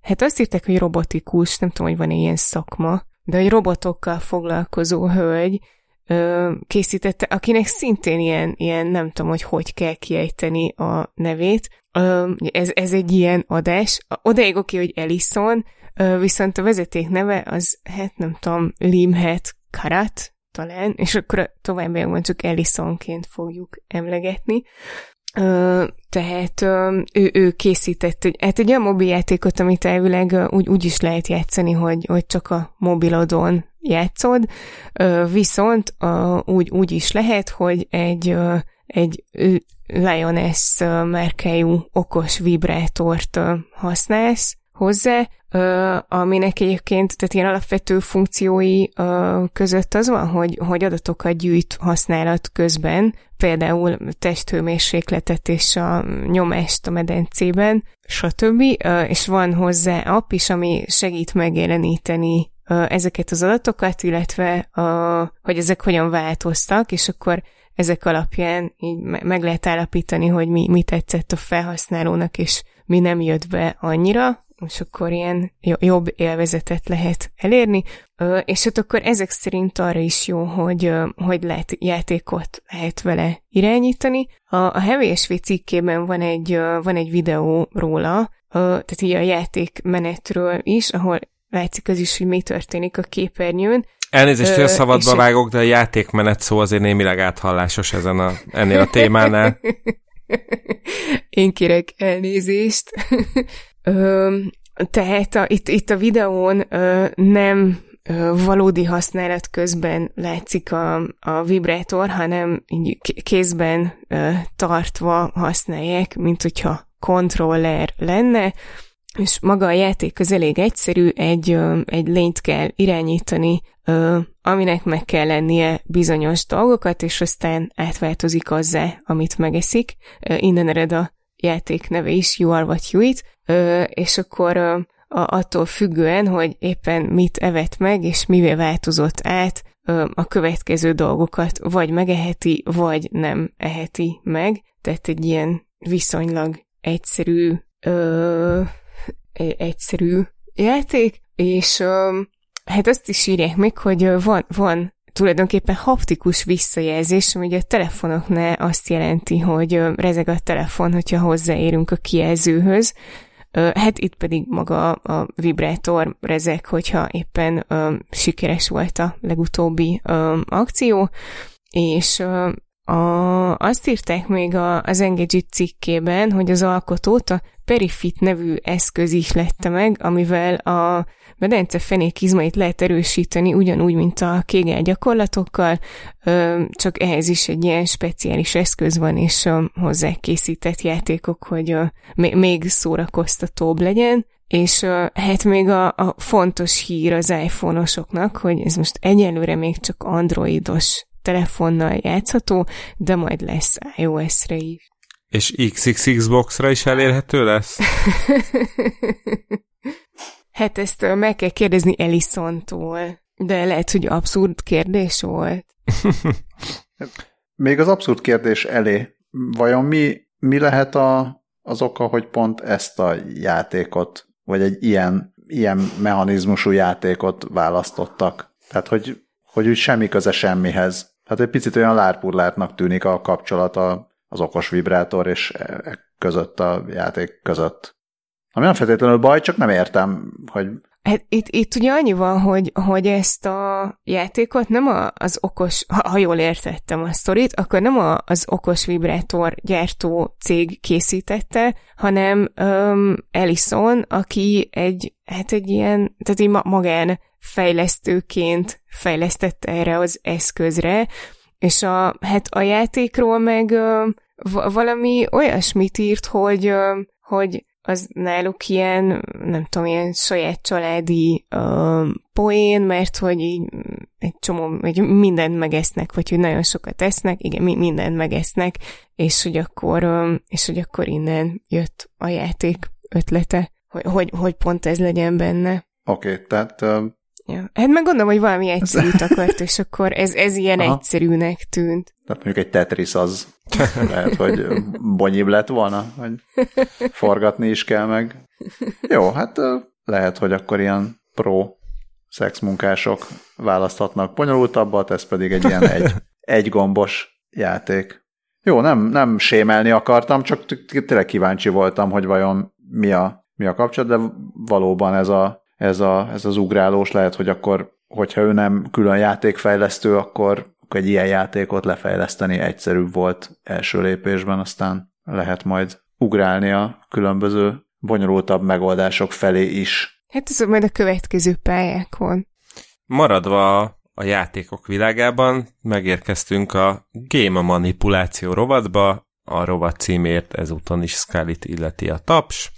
Speaker 3: hát azt írták, hogy robotikus, nem tudom, hogy van-e ilyen szakma, de hogy robotokkal foglalkozó hölgy ö, készítette, akinek szintén ilyen, ilyen, nem tudom, hogy hogy kell kiejteni a nevét. Ö, ez, ez egy ilyen adás. Odaig oké, hogy Ellison, ö, viszont a vezeték neve az, hát nem tudom, Limhet Karat, talán, és akkor a továbbiakban csak Ellisonként fogjuk emlegetni. Ö, tehát ő, ő készített egy, hát egy olyan mobiljátékot, amit elvileg úgy, úgy is lehet játszani, hogy, hogy csak a mobilodon játszod, viszont úgy, úgy is lehet, hogy egy, egy Lioness márkájú okos vibrátort használsz hozzá, aminek egyébként, tehát ilyen alapvető funkciói között az van, hogy, hogy adatokat gyűjt használat közben, például testhőmérsékletet és a nyomást a medencében, stb. És van hozzá app is, ami segít megjeleníteni ezeket az adatokat, illetve hogy ezek hogyan változtak, és akkor ezek alapján így meg lehet állapítani, hogy mi, mi tetszett a felhasználónak, és mi nem jött be annyira, és akkor ilyen jobb élvezetet lehet elérni, és hát akkor ezek szerint arra is jó, hogy, hogy lehet játékot lehet vele irányítani. A, a HVSV cikkében van egy, van egy videó róla, tehát így a játékmenetről is, ahol látszik az is, hogy mi történik a képernyőn.
Speaker 2: Elnézést, hogy a szabadba vágok, de a játékmenet szó azért némileg áthallásos ezen a, ennél a témánál.
Speaker 3: Én kérek elnézést. Ö, tehát a, itt, itt a videón ö, nem ö, valódi használat közben látszik a, a vibrátor, hanem így kézben ö, tartva használják, mint hogyha kontroller lenne, és maga a játék az elég egyszerű, egy, egy lényt kell irányítani, aminek meg kell lennie bizonyos dolgokat, és aztán átváltozik azzá, amit megeszik. Innen ered a játék neve is, You Are What You Eat, és akkor attól függően, hogy éppen mit evett meg, és mivel változott át, a következő dolgokat vagy megeheti, vagy nem eheti meg. Tehát egy ilyen viszonylag egyszerű, ö, egyszerű játék, és hát azt is írják meg, hogy van, van tulajdonképpen haptikus visszajelzés, ami ugye a telefonoknál azt jelenti, hogy rezeg a telefon, hogyha hozzáérünk a kijelzőhöz, Hát itt pedig maga a vibrátor rezeg, hogyha éppen sikeres volt a legutóbbi akció, és a, azt írták még a, az Engageit cikkében, hogy az alkotót a Perifit nevű eszköz is lette meg, amivel a medence fenék izmait lehet erősíteni, ugyanúgy, mint a kégel gyakorlatokkal, csak ehhez is egy ilyen speciális eszköz van, és hozzá készített játékok, hogy még szórakoztatóbb legyen. És hát még a, a fontos hír az iPhone-osoknak, hogy ez most egyelőre még csak androidos telefonnal játszható, de majd lesz iOS-re is.
Speaker 2: És XXX boxra is elérhető lesz?
Speaker 3: hát ezt meg kell kérdezni Elisontól, de lehet, hogy abszurd kérdés volt.
Speaker 1: Még az abszurd kérdés elé, vajon mi, mi lehet a, az oka, hogy pont ezt a játékot, vagy egy ilyen, ilyen mechanizmusú játékot választottak? Tehát, hogy, hogy úgy semmi köze semmihez. Hát egy picit olyan lárpurlátnak tűnik a kapcsolat az okos vibrátor és e között a játék között. Ami nem feltétlenül baj, csak nem értem, hogy...
Speaker 3: Hát itt, itt ugye annyi van, hogy, hogy ezt a játékot nem a, az okos, ha, ha jól értettem a sztorit, akkor nem a, az okos vibrátor gyártó cég készítette, hanem um, Ellison, aki egy, hát egy ilyen, tehát egy magán fejlesztőként fejlesztette erre az eszközre, és a, hát a játékról meg uh, valami olyasmit írt, hogy, uh, hogy az náluk ilyen, nem tudom, ilyen saját családi uh, poén, mert hogy így egy csomó, hogy mindent megesznek, vagy hogy nagyon sokat esznek, igen, mindent megesznek, és hogy akkor, um, és hogy akkor innen jött a játék ötlete, hogy, hogy, hogy pont ez legyen benne.
Speaker 1: Oké, okay, tehát
Speaker 3: Ja. Hát meg gondolom, hogy valami egyszerűt akart, és akkor ez, ez ilyen Aha. egyszerűnek tűnt.
Speaker 1: Tehát mondjuk egy Tetris az lehet, hogy bonyibb lett volna, hogy forgatni is kell meg. Jó, hát lehet, hogy akkor ilyen pro szexmunkások választhatnak bonyolultabbat, ez pedig egy ilyen egy, egy gombos játék. Jó, nem, nem sémelni akartam, csak tényleg kíváncsi voltam, hogy vajon mi a, mi a kapcsolat, de valóban ez a ez, a, ez az ugrálós lehet, hogy akkor, hogyha ő nem külön játékfejlesztő, akkor, egy ilyen játékot lefejleszteni egyszerűbb volt első lépésben, aztán lehet majd ugrálni a különböző bonyolultabb megoldások felé is.
Speaker 3: Hát ez majd a következő pályákon.
Speaker 2: Maradva a játékok világában, megérkeztünk a Game Manipuláció rovatba, a rovat címért ezúton is Scarlet illeti a taps,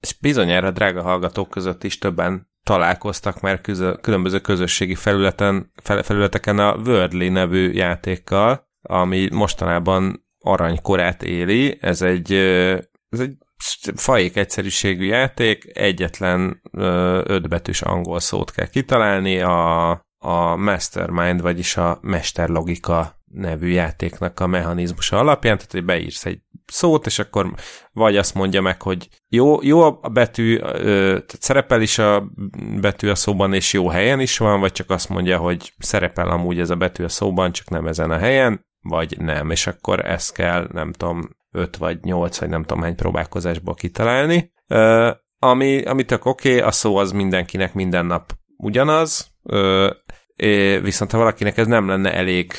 Speaker 2: és bizonyára drága hallgatók között is többen találkoztak már különböző közösségi felületen, felületeken a Wordly nevű játékkal, ami mostanában aranykorát éli. Ez egy, ez egy fajék egyszerűségű játék, egyetlen ötbetűs angol szót kell kitalálni, a, a Mastermind, vagyis a mesterlogika nevű játéknak a mechanizmusa alapján, tehát hogy beírsz egy szót, és akkor vagy azt mondja meg, hogy jó, jó a betű, tehát szerepel is a betű a szóban, és jó helyen is van, vagy csak azt mondja, hogy szerepel amúgy ez a betű a szóban, csak nem ezen a helyen, vagy nem, és akkor ezt kell, nem tudom, 5 vagy 8, vagy nem tudom hány próbálkozásból kitalálni. ami, ami tök oké, okay, a szó az mindenkinek minden nap ugyanaz, viszont ha valakinek ez nem lenne elég,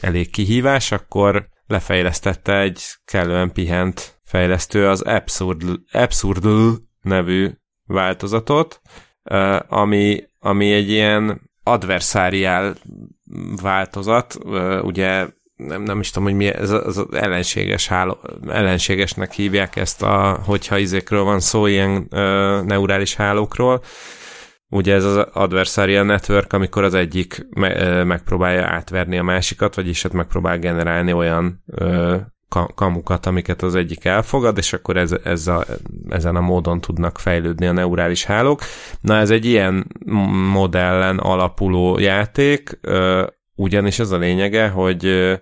Speaker 2: elég kihívás, akkor lefejlesztette egy kellően pihent fejlesztő az Absurd, Absurd nevű változatot, ami, ami egy ilyen adversáriál változat, ugye nem, nem is tudom, hogy mi ez az ellenséges háló, ellenségesnek hívják ezt, a, hogyha izékről van szó, ilyen neurális hálókról. Ugye ez az adversarial network, amikor az egyik me, megpróbálja átverni a másikat, vagyis hát megpróbál generálni olyan ö, kamukat, amiket az egyik elfogad, és akkor ez, ez a, ezen a módon tudnak fejlődni a neurális hálók. Na ez egy ilyen modellen alapuló játék, ugyanis az a lényege, hogy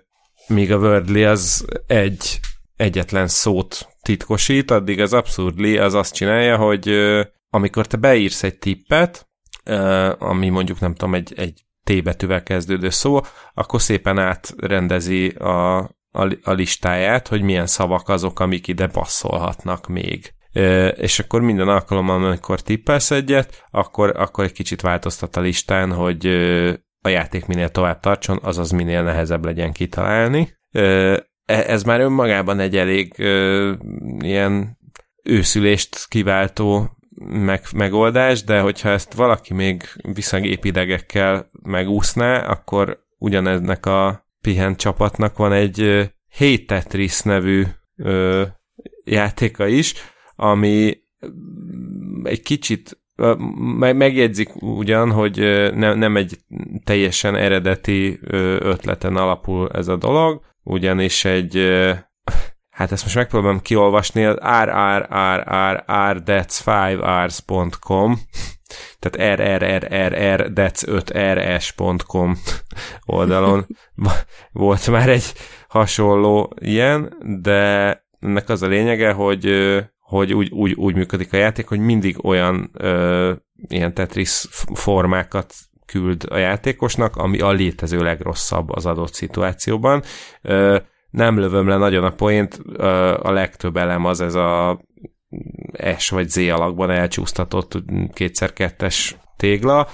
Speaker 2: míg a Wordly az egy egyetlen szót titkosít, addig az Absurdly az azt csinálja, hogy amikor te beírsz egy tippet, ami mondjuk nem tudom, egy, egy T betűvel kezdődő szó, akkor szépen átrendezi a, a, a listáját, hogy milyen szavak azok, amik ide passzolhatnak még. És akkor minden alkalommal, amikor tippelsz egyet, akkor, akkor egy kicsit változtat a listán, hogy a játék minél tovább tartson, azaz minél nehezebb legyen kitalálni. E, ez már önmagában egy elég ilyen őszülést kiváltó meg, megoldás, de hogyha ezt valaki még viszonylag épidegekkel megúszná, akkor ugyaneznek a pihent csapatnak van egy Hey Tetris nevű ö, játéka is, ami egy kicsit megjegyzik ugyan, hogy ne, nem egy teljesen eredeti ötleten alapul ez a dolog, ugyanis egy hát ezt most megpróbálom kiolvasni, az rrrrrrthats5rs.com tehát rrrrr that's5rs.com oldalon volt már egy hasonló ilyen, de ennek az a lényege, hogy hogy úgy, úgy, úgy működik a játék, hogy mindig olyan ö, ilyen Tetris formákat küld a játékosnak, ami a létező legrosszabb az adott szituációban. Ö, nem lövöm le nagyon a poént, a legtöbb elem az ez a S vagy Z alakban elcsúsztatott kétszer-kettes tégla,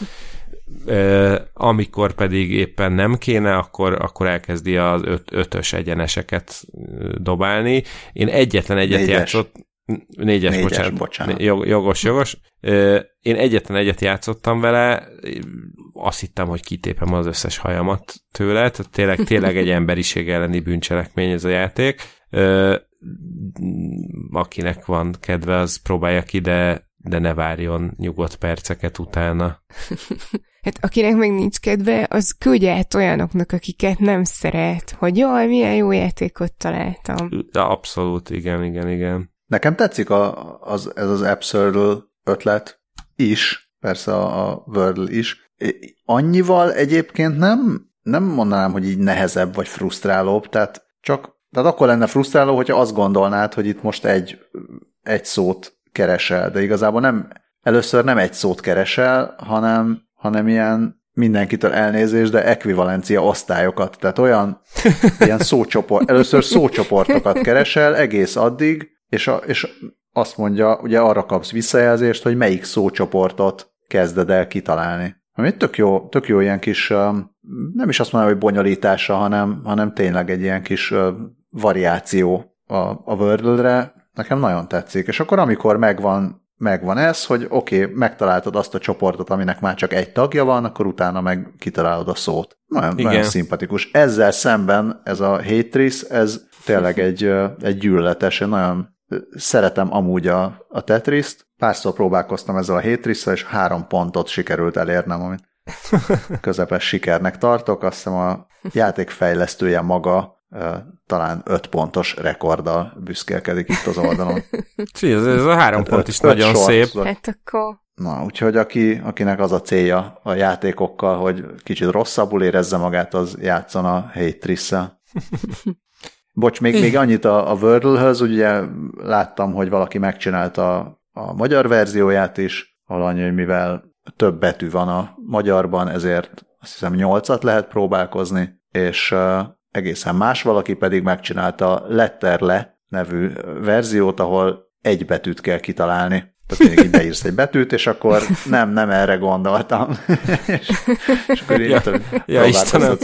Speaker 2: amikor pedig éppen nem kéne, akkor, akkor elkezdi az öt, ötös egyeneseket dobálni. Én egyetlen egyet Négyes. játszott, Négyes, Négyes bocsánat. bocsánat. Jogos, jogos. Én egyetlen egyet játszottam vele, azt hittem, hogy kitépem az összes hajamat tőle, tehát tényleg, tényleg egy emberiség elleni bűncselekmény ez a játék. Akinek van kedve, az próbálja ki, de, de ne várjon nyugodt perceket utána.
Speaker 3: Hát akinek meg nincs kedve, az küldje át olyanoknak, akiket nem szeret, hogy jaj, milyen jó játékot találtam.
Speaker 2: Abszolút, igen, igen, igen.
Speaker 1: Nekem tetszik a, az, ez az Absurd ötlet is, persze a, a Wordle is. Annyival egyébként nem, nem mondanám, hogy így nehezebb vagy frusztrálóbb, tehát csak tehát akkor lenne frusztráló, hogyha azt gondolnád, hogy itt most egy, egy szót keresel, de igazából nem, először nem egy szót keresel, hanem, hanem ilyen mindenkitől elnézés, de ekvivalencia osztályokat, tehát olyan ilyen szócsoport, először szócsoportokat keresel egész addig, és, a, és azt mondja, ugye arra kapsz visszajelzést, hogy melyik szócsoportot kezded el kitalálni. Ami tök jó, tök jó ilyen kis, nem is azt mondom, hogy bonyolítása, hanem, hanem tényleg egy ilyen kis variáció a, a Wordle-re, nekem nagyon tetszik. És akkor amikor megvan megvan ez, hogy oké, okay, megtaláltad azt a csoportot, aminek már csak egy tagja van, akkor utána meg kitalálod a szót. Nagyon, Igen. nagyon szimpatikus. Ezzel szemben ez a Hatris, ez tényleg egy, egy gyűlöletes, nagyon szeretem amúgy a, a Tetris-t. Párszor próbálkoztam ezzel a hatris és három pontot sikerült elérnem, amit közepes sikernek tartok. Azt hiszem a játékfejlesztője maga talán öt pontos rekorddal büszkélkedik itt az oldalon.
Speaker 2: Csí, ez, ez a három hát pont öt, is öt nagyon sort, szép.
Speaker 3: Hát akkor...
Speaker 1: Na, úgyhogy aki, akinek az a célja a játékokkal, hogy kicsit rosszabbul érezze magát, az játszon a Hatris-szel. Bocs, még, még annyit a, a Wordle-höz, ugye láttam, hogy valaki megcsinálta a, a magyar verzióját is, valami, hogy mivel több betű van a magyarban, ezért azt hiszem nyolcat lehet próbálkozni, és egészen más, valaki pedig megcsinálta Letterle nevű verziót, ahol egy betűt kell kitalálni. Tehát mindig így beírsz egy betűt, és akkor nem, nem erre gondoltam. és, és akkor így ja, ja,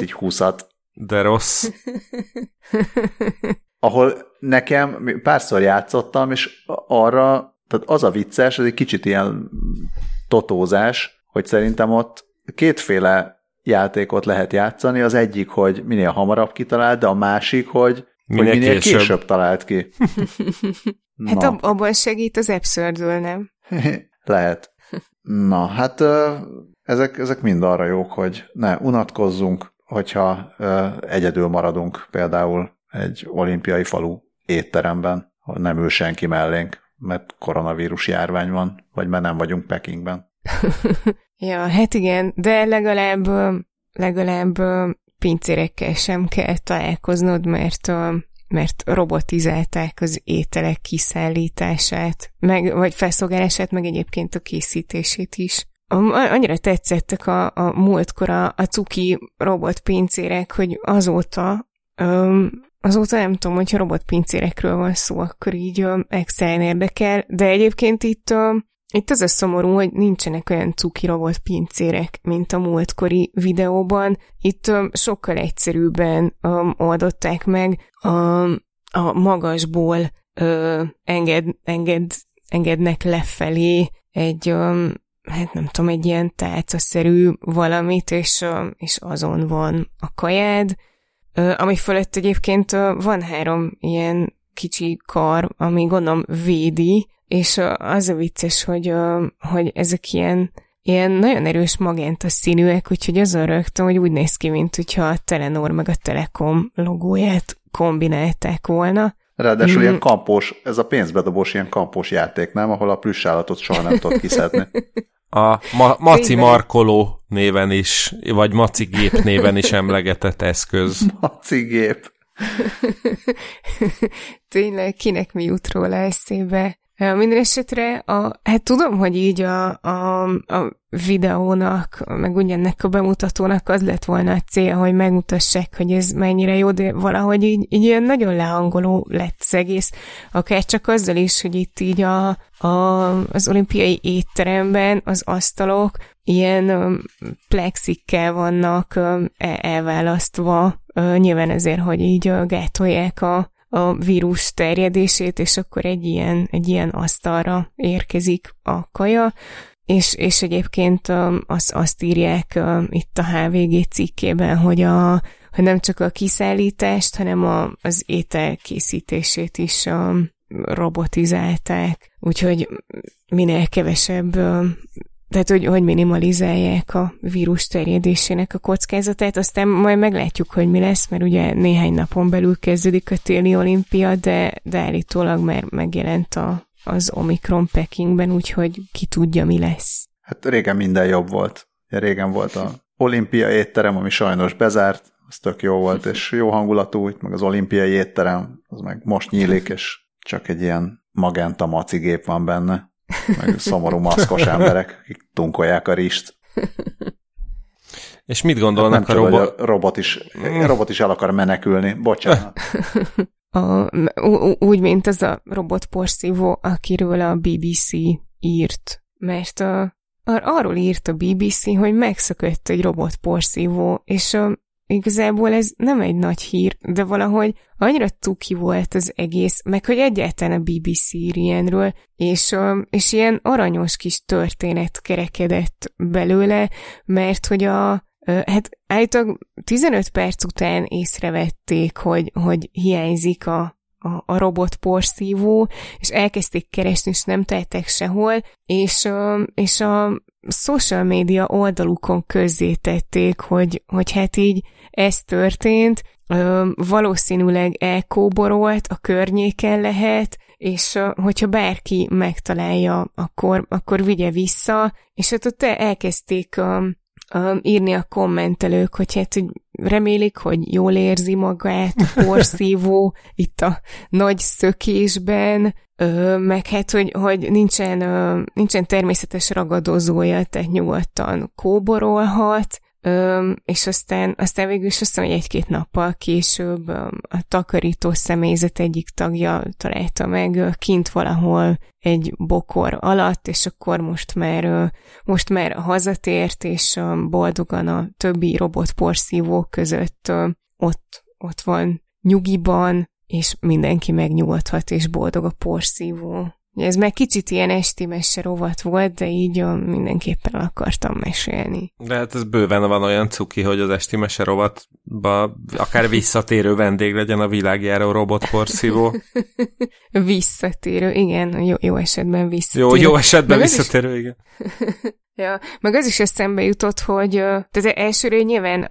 Speaker 1: így húszat.
Speaker 2: De rossz.
Speaker 1: Ahol nekem párszor játszottam, és arra, tehát az a vicces, ez egy kicsit ilyen totózás, hogy szerintem ott kétféle játékot lehet játszani. Az egyik, hogy minél hamarabb kitalált, de a másik, hogy minél, hogy minél később. később talált ki.
Speaker 3: hát ab- abban segít az absurdul, nem?
Speaker 1: lehet. Na, hát ezek, ezek mind arra jók, hogy ne unatkozzunk, hogyha egyedül maradunk például egy olimpiai falu étteremben, nem ül senki mellénk, mert koronavírus járvány van, vagy mert nem vagyunk Pekingben.
Speaker 3: Ja, hát igen, de legalább, legalább pincérekkel sem kell találkoznod, mert, mert robotizálták az ételek kiszállítását, meg, vagy felszolgálását, meg egyébként a készítését is. Annyira tetszettek a, a múltkor a, a cuki robotpincérek, hogy azóta azóta nem tudom, hogyha robotpincérekről van szó, akkor így extra érdekel, de egyébként itt itt az a szomorú, hogy nincsenek olyan cuki robot pincérek, mint a múltkori videóban. Itt um, sokkal egyszerűbben um, oldották meg a, a magasból uh, enged, enged, engednek lefelé egy, um, hát nem tudom, egy ilyen tálcaszerű valamit, és, és azon van a kajád, ami fölött egyébként van három ilyen kicsi kar, ami gondolom védi, és az a vicces, hogy, hogy ezek ilyen, ilyen nagyon erős magenta színűek, úgyhogy azon rögtön, hogy úgy néz ki, mint hogyha a Telenor meg a Telekom logóját kombinálták volna.
Speaker 1: Ráadásul mm. ilyen kampós, ez a pénzbedobós ilyen kampós játék, nem? Ahol a plüssállatot soha nem tudod kiszedni.
Speaker 2: A ma- Maci Markoló néven is, vagy Maci Gép néven is emlegetett eszköz.
Speaker 1: Maci Gép.
Speaker 3: Tényleg, kinek mi jut róla eszébe? Minden esetre, a, hát tudom, hogy így a, a, a videónak, meg ugyanennek a bemutatónak az lett volna a cél, hogy megmutassák, hogy ez mennyire jó, de valahogy így, így ilyen nagyon lehangoló lett az egész, akár csak azzal is, hogy itt így a, a, az olimpiai étteremben az asztalok ilyen um, plexikkel vannak um, elválasztva, nyilván ezért, hogy így uh, gátolják a a vírus terjedését, és akkor egy ilyen, egy ilyen asztalra érkezik a kaja, és, és egyébként azt, azt írják itt a HVG cikkében, hogy, a, hogy nem csak a kiszállítást, hanem a, az étel készítését is robotizálták, úgyhogy minél kevesebb tehát, hogy, hogy minimalizálják a vírus terjedésének a kockázatát, aztán majd meglátjuk, hogy mi lesz, mert ugye néhány napon belül kezdődik a téli olimpia, de, de állítólag már megjelent a, az Omikron Pekingben, úgyhogy ki tudja, mi lesz.
Speaker 1: Hát régen minden jobb volt. Régen volt a olimpia étterem, ami sajnos bezárt, az tök jó volt, és jó hangulatú, itt meg az olimpiai étterem, az meg most nyílik, és csak egy ilyen magenta macigép van benne meg szomorú maszkos emberek, akik tunkolják a rist.
Speaker 2: És mit gondolnak hát a robot?
Speaker 1: A robot is, a robot is el akar menekülni. Bocsánat.
Speaker 3: A, úgy, mint az a robotporszívó, akiről a BBC írt. Mert a, ar- arról írt a BBC, hogy megszökött egy robotporszívó, és a, igazából ez nem egy nagy hír, de valahogy annyira tuki volt az egész, meg hogy egyáltalán a BBC ír ilyenről, és, és ilyen aranyos kis történet kerekedett belőle, mert hogy a, hát állítólag 15 perc után észrevették, hogy, hogy hiányzik a, a, a robot porszívó, és elkezdték keresni, és nem tettek sehol, és, és a social média oldalukon közzétették, hogy, hogy hát így ez történt, valószínűleg elkóborolt, a környéken lehet, és hogyha bárki megtalálja, akkor, akkor vigye vissza, és hát ott elkezdték írni a kommentelők, hogy hát hogy remélik, hogy jól érzi magát porszívó itt a nagy szökésben, ö, meg hát, hogy, hogy nincsen, ö, nincsen természetes ragadozója, tehát nyugodtan kóborolhat, Ö, és aztán, aztán végül is azt hiszem, hogy egy-két nappal később ö, a takarító személyzet egyik tagja találta meg ö, kint valahol egy bokor alatt, és akkor most már, ö, most már hazatért, és ö, boldogan a többi robotporszívók között ö, ott, ott van nyugiban, és mindenki megnyugodhat, és boldog a porszívó. Ez meg kicsit ilyen esti mese rovat volt, de így mindenképpen akartam mesélni.
Speaker 2: De hát ez bőven van olyan cuki, hogy az esti mese rovatba akár visszatérő vendég legyen a világjáró robotporszívó.
Speaker 3: visszatérő, igen, jó, jó esetben visszatérő.
Speaker 2: Jó, jó esetben visszatérő, is... igen.
Speaker 3: ja, meg az is eszembe jutott, hogy tehát elsőre nyilván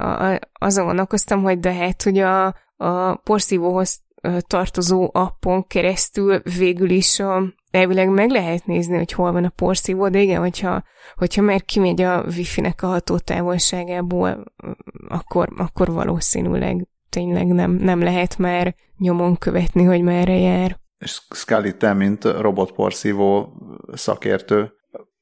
Speaker 3: azon gondolkoztam, hogy de hát, hogy a, a porszívóhoz tartozó appon keresztül végül is a, elvileg meg lehet nézni, hogy hol van a porszívó, de igen, hogyha, hogyha már kimegy a wifi-nek a hatótávolságából, akkor, akkor valószínűleg tényleg nem, nem lehet már nyomon követni, hogy merre jár.
Speaker 1: És Scully, te, mint robotporszívó szakértő,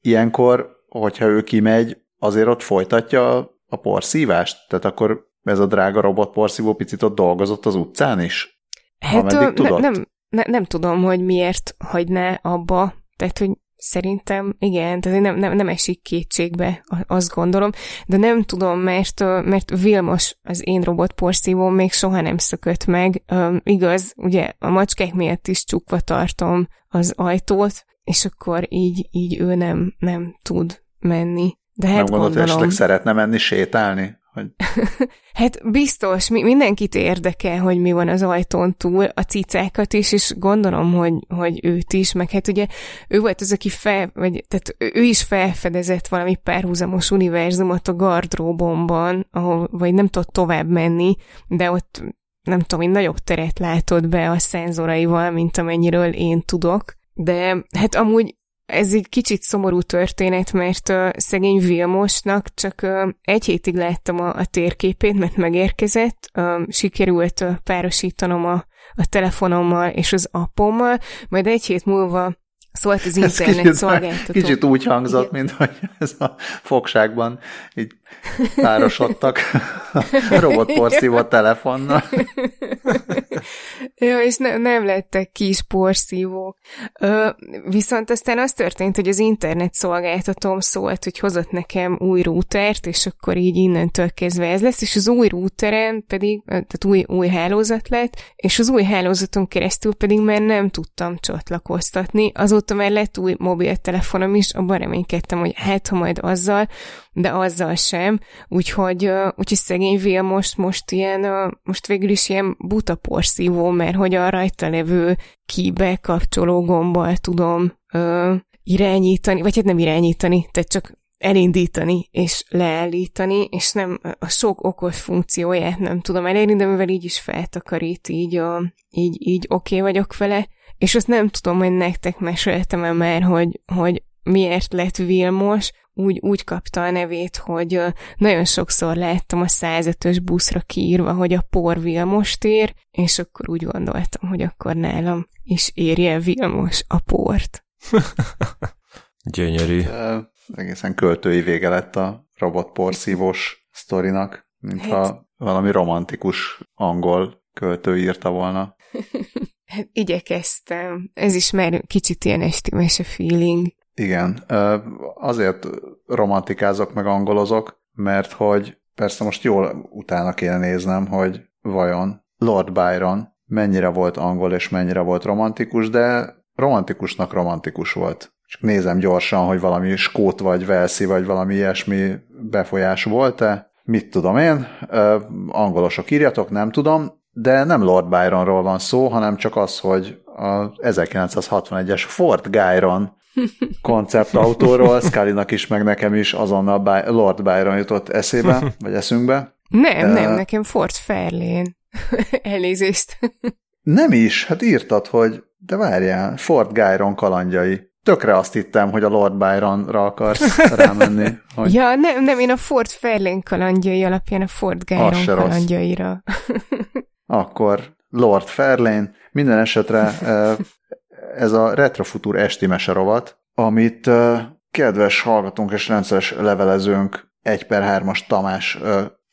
Speaker 1: ilyenkor, hogyha ő kimegy, azért ott folytatja a porszívást? Tehát akkor ez a drága robotporszívó picit ott dolgozott az utcán is?
Speaker 3: Hát ne, nem, ne, nem tudom, hogy miért hagyná abba, tehát, hogy Szerintem igen, tehát nem, nem, nem esik kétségbe, azt gondolom, de nem tudom, mert, mert Vilmos, az én robot porszívóm még soha nem szökött meg. Um, igaz, ugye a macskák miatt is csukva tartom az ajtót, és akkor így, így ő nem, nem tud menni. De hát
Speaker 1: gondolom... hogy esetleg szeretne menni sétálni? Hogy...
Speaker 3: hát biztos, mi, mindenkit érdekel, hogy mi van az ajtón túl, a cicákat is, és gondolom, hogy, hogy őt is, meg hát ugye ő volt az, aki fel, vagy tehát ő is felfedezett valami párhuzamos univerzumot a gardróbomban, ahol, vagy nem tudott tovább menni, de ott nem tudom, én nagyobb teret látott be a szenzoraival, mint amennyiről én tudok, de hát amúgy ez egy kicsit szomorú történet, mert uh, szegény Vilmosnak csak egy hétig láttam a, a térképét, mert megérkezett, sikerült párosítanom a, a telefonommal és az appommal, majd egy hét múlva szólt az internet kicsit, szolgáltató.
Speaker 1: Kicsit úgy hangzott, mint hogy ez a fogságban így párosodtak a robotporszívó telefonnal.
Speaker 3: ja, és ne, nem lettek kis porszívók. Ö, viszont aztán az történt, hogy az internet szolgáltatóm szólt, hogy hozott nekem új routert, és akkor így innentől kezdve ez lesz, és az új routeren pedig, tehát új, új hálózat lett, és az új hálózaton keresztül pedig már nem tudtam csatlakoztatni. Azóta már lett új mobiltelefonom is, abban reménykedtem, hogy hát ha majd azzal, de azzal sem, úgyhogy, úgyhogy szegény Vil most, most ilyen, most végül is ilyen buta porszívó, mert hogy a rajta levő kibe kapcsoló gombbal tudom ö, irányítani, vagy hát nem irányítani, tehát csak elindítani és leállítani, és nem a sok okos funkcióját nem tudom elérni, de mivel így is feltakarít, így, a, így, így oké okay vagyok vele, és azt nem tudom, hogy nektek meséltem-e már, hogy, hogy miért lett Vilmos, úgy, úgy kapta a nevét, hogy nagyon sokszor láttam a 105-ös buszra kiírva, hogy a por Vilmos tér, és akkor úgy gondoltam, hogy akkor nálam is érje Vilmos a port.
Speaker 2: Gyönyörű.
Speaker 1: Egészen költői vége lett a robotporszívós sztorinak, mintha hát... valami romantikus angol költő írta volna.
Speaker 3: Hát igyekeztem. Ez is már kicsit ilyen esti mese feeling.
Speaker 1: Igen, azért romantikázok meg angolozok, mert hogy persze most jól utána kéne néznem, hogy vajon Lord Byron mennyire volt angol és mennyire volt romantikus, de romantikusnak romantikus volt. Csak nézem gyorsan, hogy valami skót vagy velszi, vagy valami ilyesmi befolyás volt-e. Mit tudom én, angolosok írjatok, nem tudom, de nem Lord Byronról van szó, hanem csak az, hogy a 1961-es Ford Gyron konceptautóról, Scully-nak is, meg nekem is azonnal By- Lord Byron jutott eszébe, vagy eszünkbe.
Speaker 3: Nem, uh, nem, nekem Ford Fairlane. Elnézést.
Speaker 1: nem is, hát írtad, hogy de várjál, Ford Gyron kalandjai. Tökre azt hittem, hogy a Lord Byronra akarsz rámenni. Hogy...
Speaker 3: Ja, nem, nem, én a Ford Fairlane kalandjai alapján a Ford Gyron kalandjaira.
Speaker 1: Akkor Lord Fairlane. Minden esetre ez a Retrofutur esti meserovat, amit kedves hallgatónk és rendszeres levelezőnk 1 per 3-as Tamás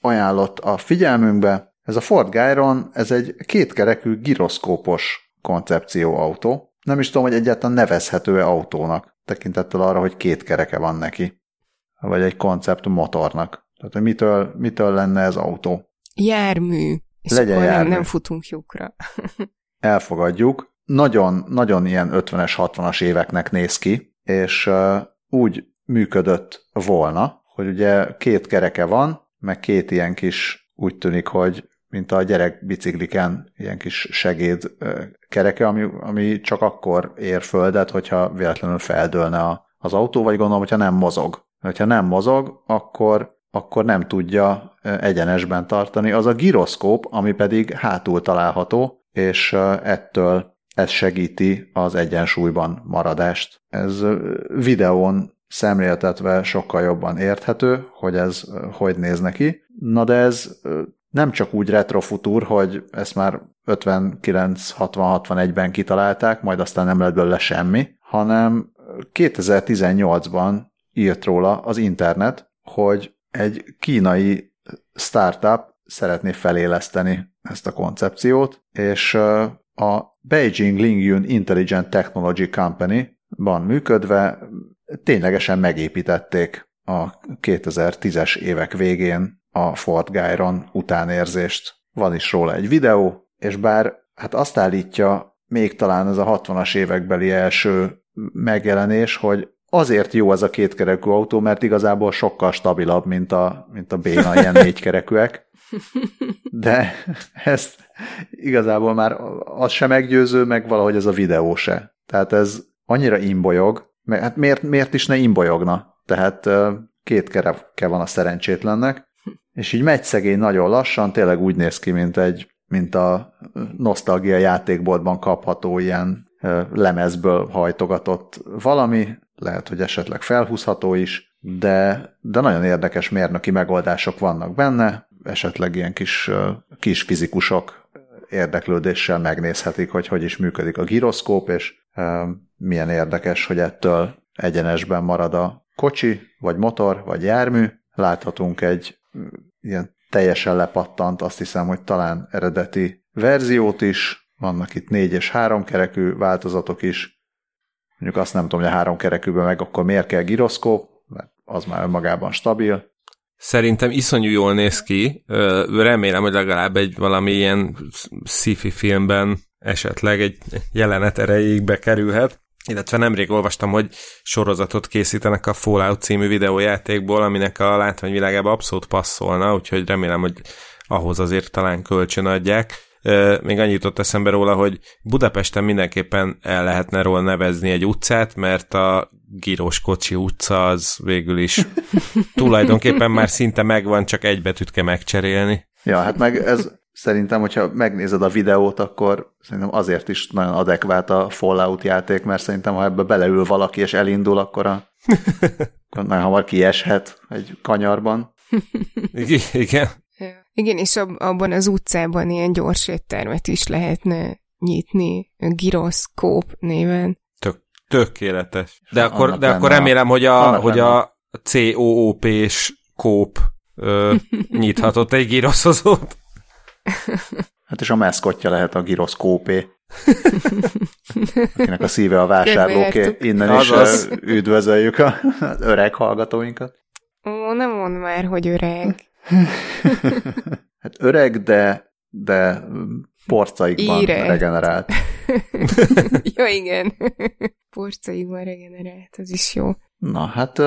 Speaker 1: ajánlott a figyelmünkbe. Ez a Ford Gyron, ez egy kétkerekű giroszkópos koncepcióautó. Nem is tudom, hogy egyáltalán nevezhető-e autónak, tekintettel arra, hogy két kereke van neki. Vagy egy koncept motornak. Tehát, hogy mitől, mitől lenne ez autó?
Speaker 3: Jármű. És Legyen akkor jármű. Nem, nem futunk lyukra.
Speaker 1: Elfogadjuk nagyon, nagyon ilyen 50-es, 60-as éveknek néz ki, és úgy működött volna, hogy ugye két kereke van, meg két ilyen kis, úgy tűnik, hogy mint a gyerek bicikliken, ilyen kis segéd kereke, ami, ami csak akkor ér földet, hogyha véletlenül feldőlne a, az autó, vagy gondolom, hogyha nem mozog. Ha nem mozog, akkor, akkor nem tudja egyenesben tartani. Az a giroszkóp, ami pedig hátul található, és ettől ez segíti az egyensúlyban maradást. Ez videón szemléltetve sokkal jobban érthető, hogy ez hogy néz neki. Na de ez nem csak úgy retrofutúr, hogy ezt már 59-60-61-ben kitalálták, majd aztán nem lett belőle semmi, hanem 2018-ban írt róla az internet, hogy egy kínai startup szeretné feléleszteni ezt a koncepciót, és a Beijing Lingyun Intelligent Technology Company van működve, ténylegesen megépítették a 2010-es évek végén a Fort Gyron utánérzést. Van is róla egy videó, és bár hát azt állítja még talán ez a 60-as évekbeli első megjelenés, hogy azért jó ez a kétkerekű autó, mert igazából sokkal stabilabb, mint a, mint a béna ilyen négykerekűek. De ezt igazából már az sem meggyőző, meg valahogy ez a videó se. Tehát ez annyira imbolyog, meg hát miért, miért is ne imbolyogna? Tehát két kereke van a szerencsétlennek, és így megy szegény nagyon lassan, tényleg úgy néz ki, mint egy mint a nosztalgia játékboltban kapható ilyen lemezből hajtogatott valami, lehet, hogy esetleg felhúzható is, de, de nagyon érdekes mérnöki megoldások vannak benne, esetleg ilyen kis, kis fizikusok érdeklődéssel megnézhetik, hogy hogy is működik a giroszkóp, és milyen érdekes, hogy ettől egyenesben marad a kocsi, vagy motor, vagy jármű. Láthatunk egy ilyen teljesen lepattant, azt hiszem, hogy talán eredeti verziót is, vannak itt négy és három kerekű változatok is. Mondjuk azt nem tudom, hogy a három kerekűben meg akkor miért kell giroszkóp, mert az már önmagában stabil.
Speaker 2: Szerintem iszonyú jól néz ki. Remélem, hogy legalább egy valami ilyen sci-fi filmben esetleg egy jelenet erejéig bekerülhet. Illetve nemrég olvastam, hogy sorozatot készítenek a Fallout című videójátékból, aminek a látványvilágába abszolút passzolna, úgyhogy remélem, hogy ahhoz azért talán kölcsön adják. Még annyit jutott eszembe róla, hogy Budapesten mindenképpen el lehetne róla nevezni egy utcát, mert a Gírós Kocsi utca az végül is tulajdonképpen már szinte megvan, csak egy betűt kell megcserélni.
Speaker 1: Ja, hát meg ez szerintem, hogyha megnézed a videót, akkor szerintem azért is nagyon adekvát a Fallout játék, mert szerintem, ha ebbe beleül valaki és elindul, akkor, a, nagyon hamar kieshet egy kanyarban.
Speaker 2: Igen.
Speaker 3: Igen, és abban az utcában ilyen gyors éttermet is lehetne nyitni, gyroszkóp néven.
Speaker 2: Tök, tökéletes. De akkor, de akkor remélem, hogy a, hogy a COOP-s kóp ö, nyithatott egy gyroszozót.
Speaker 1: Hát és a meszkotja lehet a gyroszkópé. Akinek a szíve a vásárlóké. Innen is Azaz. üdvözöljük az öreg hallgatóinkat.
Speaker 3: Ó, nem mond már, hogy öreg.
Speaker 1: hát öreg, de, de porcaikban
Speaker 3: Íre.
Speaker 1: regenerált.
Speaker 3: ja, igen. Porcaikban regenerált, az is jó.
Speaker 1: Na, hát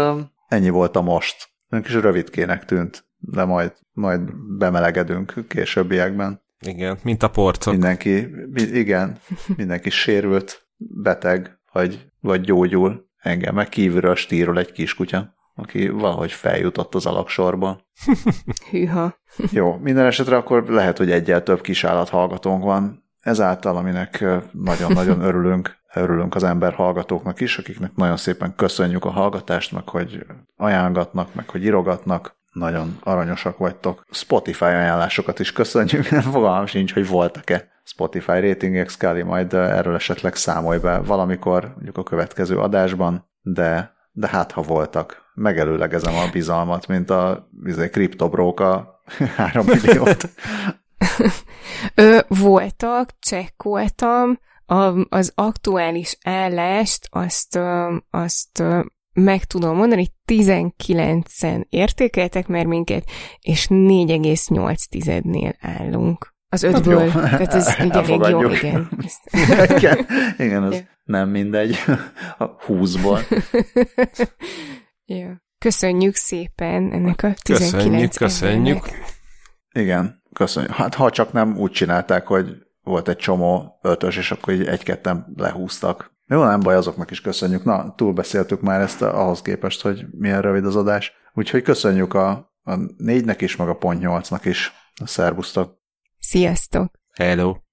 Speaker 1: ennyi volt a most. Ön kis rövidkének tűnt, de majd, majd bemelegedünk későbbiekben.
Speaker 2: Igen, mint a porcok.
Speaker 1: Mindenki, mi- igen, mindenki sérült, beteg, vagy, vagy gyógyul. Engem meg kívülről stíról egy kiskutya, aki valahogy feljutott az alaksorba.
Speaker 3: Hűha.
Speaker 1: Jó, minden esetre akkor lehet, hogy egyel több kisállat hallgatónk van, ezáltal, aminek nagyon-nagyon örülünk, örülünk az ember hallgatóknak is, akiknek nagyon szépen köszönjük a hallgatást, meg hogy ajánlatnak, meg hogy írogatnak, nagyon aranyosak vagytok. Spotify ajánlásokat is köszönjük, nem fogalmam sincs, hogy voltak-e Spotify ratingek, Scully, majd erről esetleg számolj be valamikor, mondjuk a következő adásban, de, de hát ha voltak, megelőlegezem a bizalmat, mint a izé, kriptobrók a 3 milliót.
Speaker 3: Ö, voltak, csekkoltam, a, az aktuális állást, azt, azt meg tudom mondani, 19-en értékeltek már minket, és 4,8-nél állunk. Az ötből.
Speaker 1: jó.
Speaker 3: Tehát ez így elég jó, igen.
Speaker 1: Igen, igen, az
Speaker 3: Ja.
Speaker 1: nem mindegy. A 20-ból.
Speaker 3: ja. Köszönjük szépen ennek a 19
Speaker 2: Köszönjük, köszönjük.
Speaker 3: embernek.
Speaker 1: Igen, köszönjük. Hát ha csak nem úgy csinálták, hogy volt egy csomó ötös, és akkor így egy-ketten lehúztak. Jó, nem baj, azoknak is köszönjük. Na, túlbeszéltük már ezt a- ahhoz képest, hogy milyen rövid az adás. Úgyhogy köszönjük a, a négynek is, meg a pont nyolcnak is. Szervusztok!
Speaker 3: Sziasztok!
Speaker 2: Hello.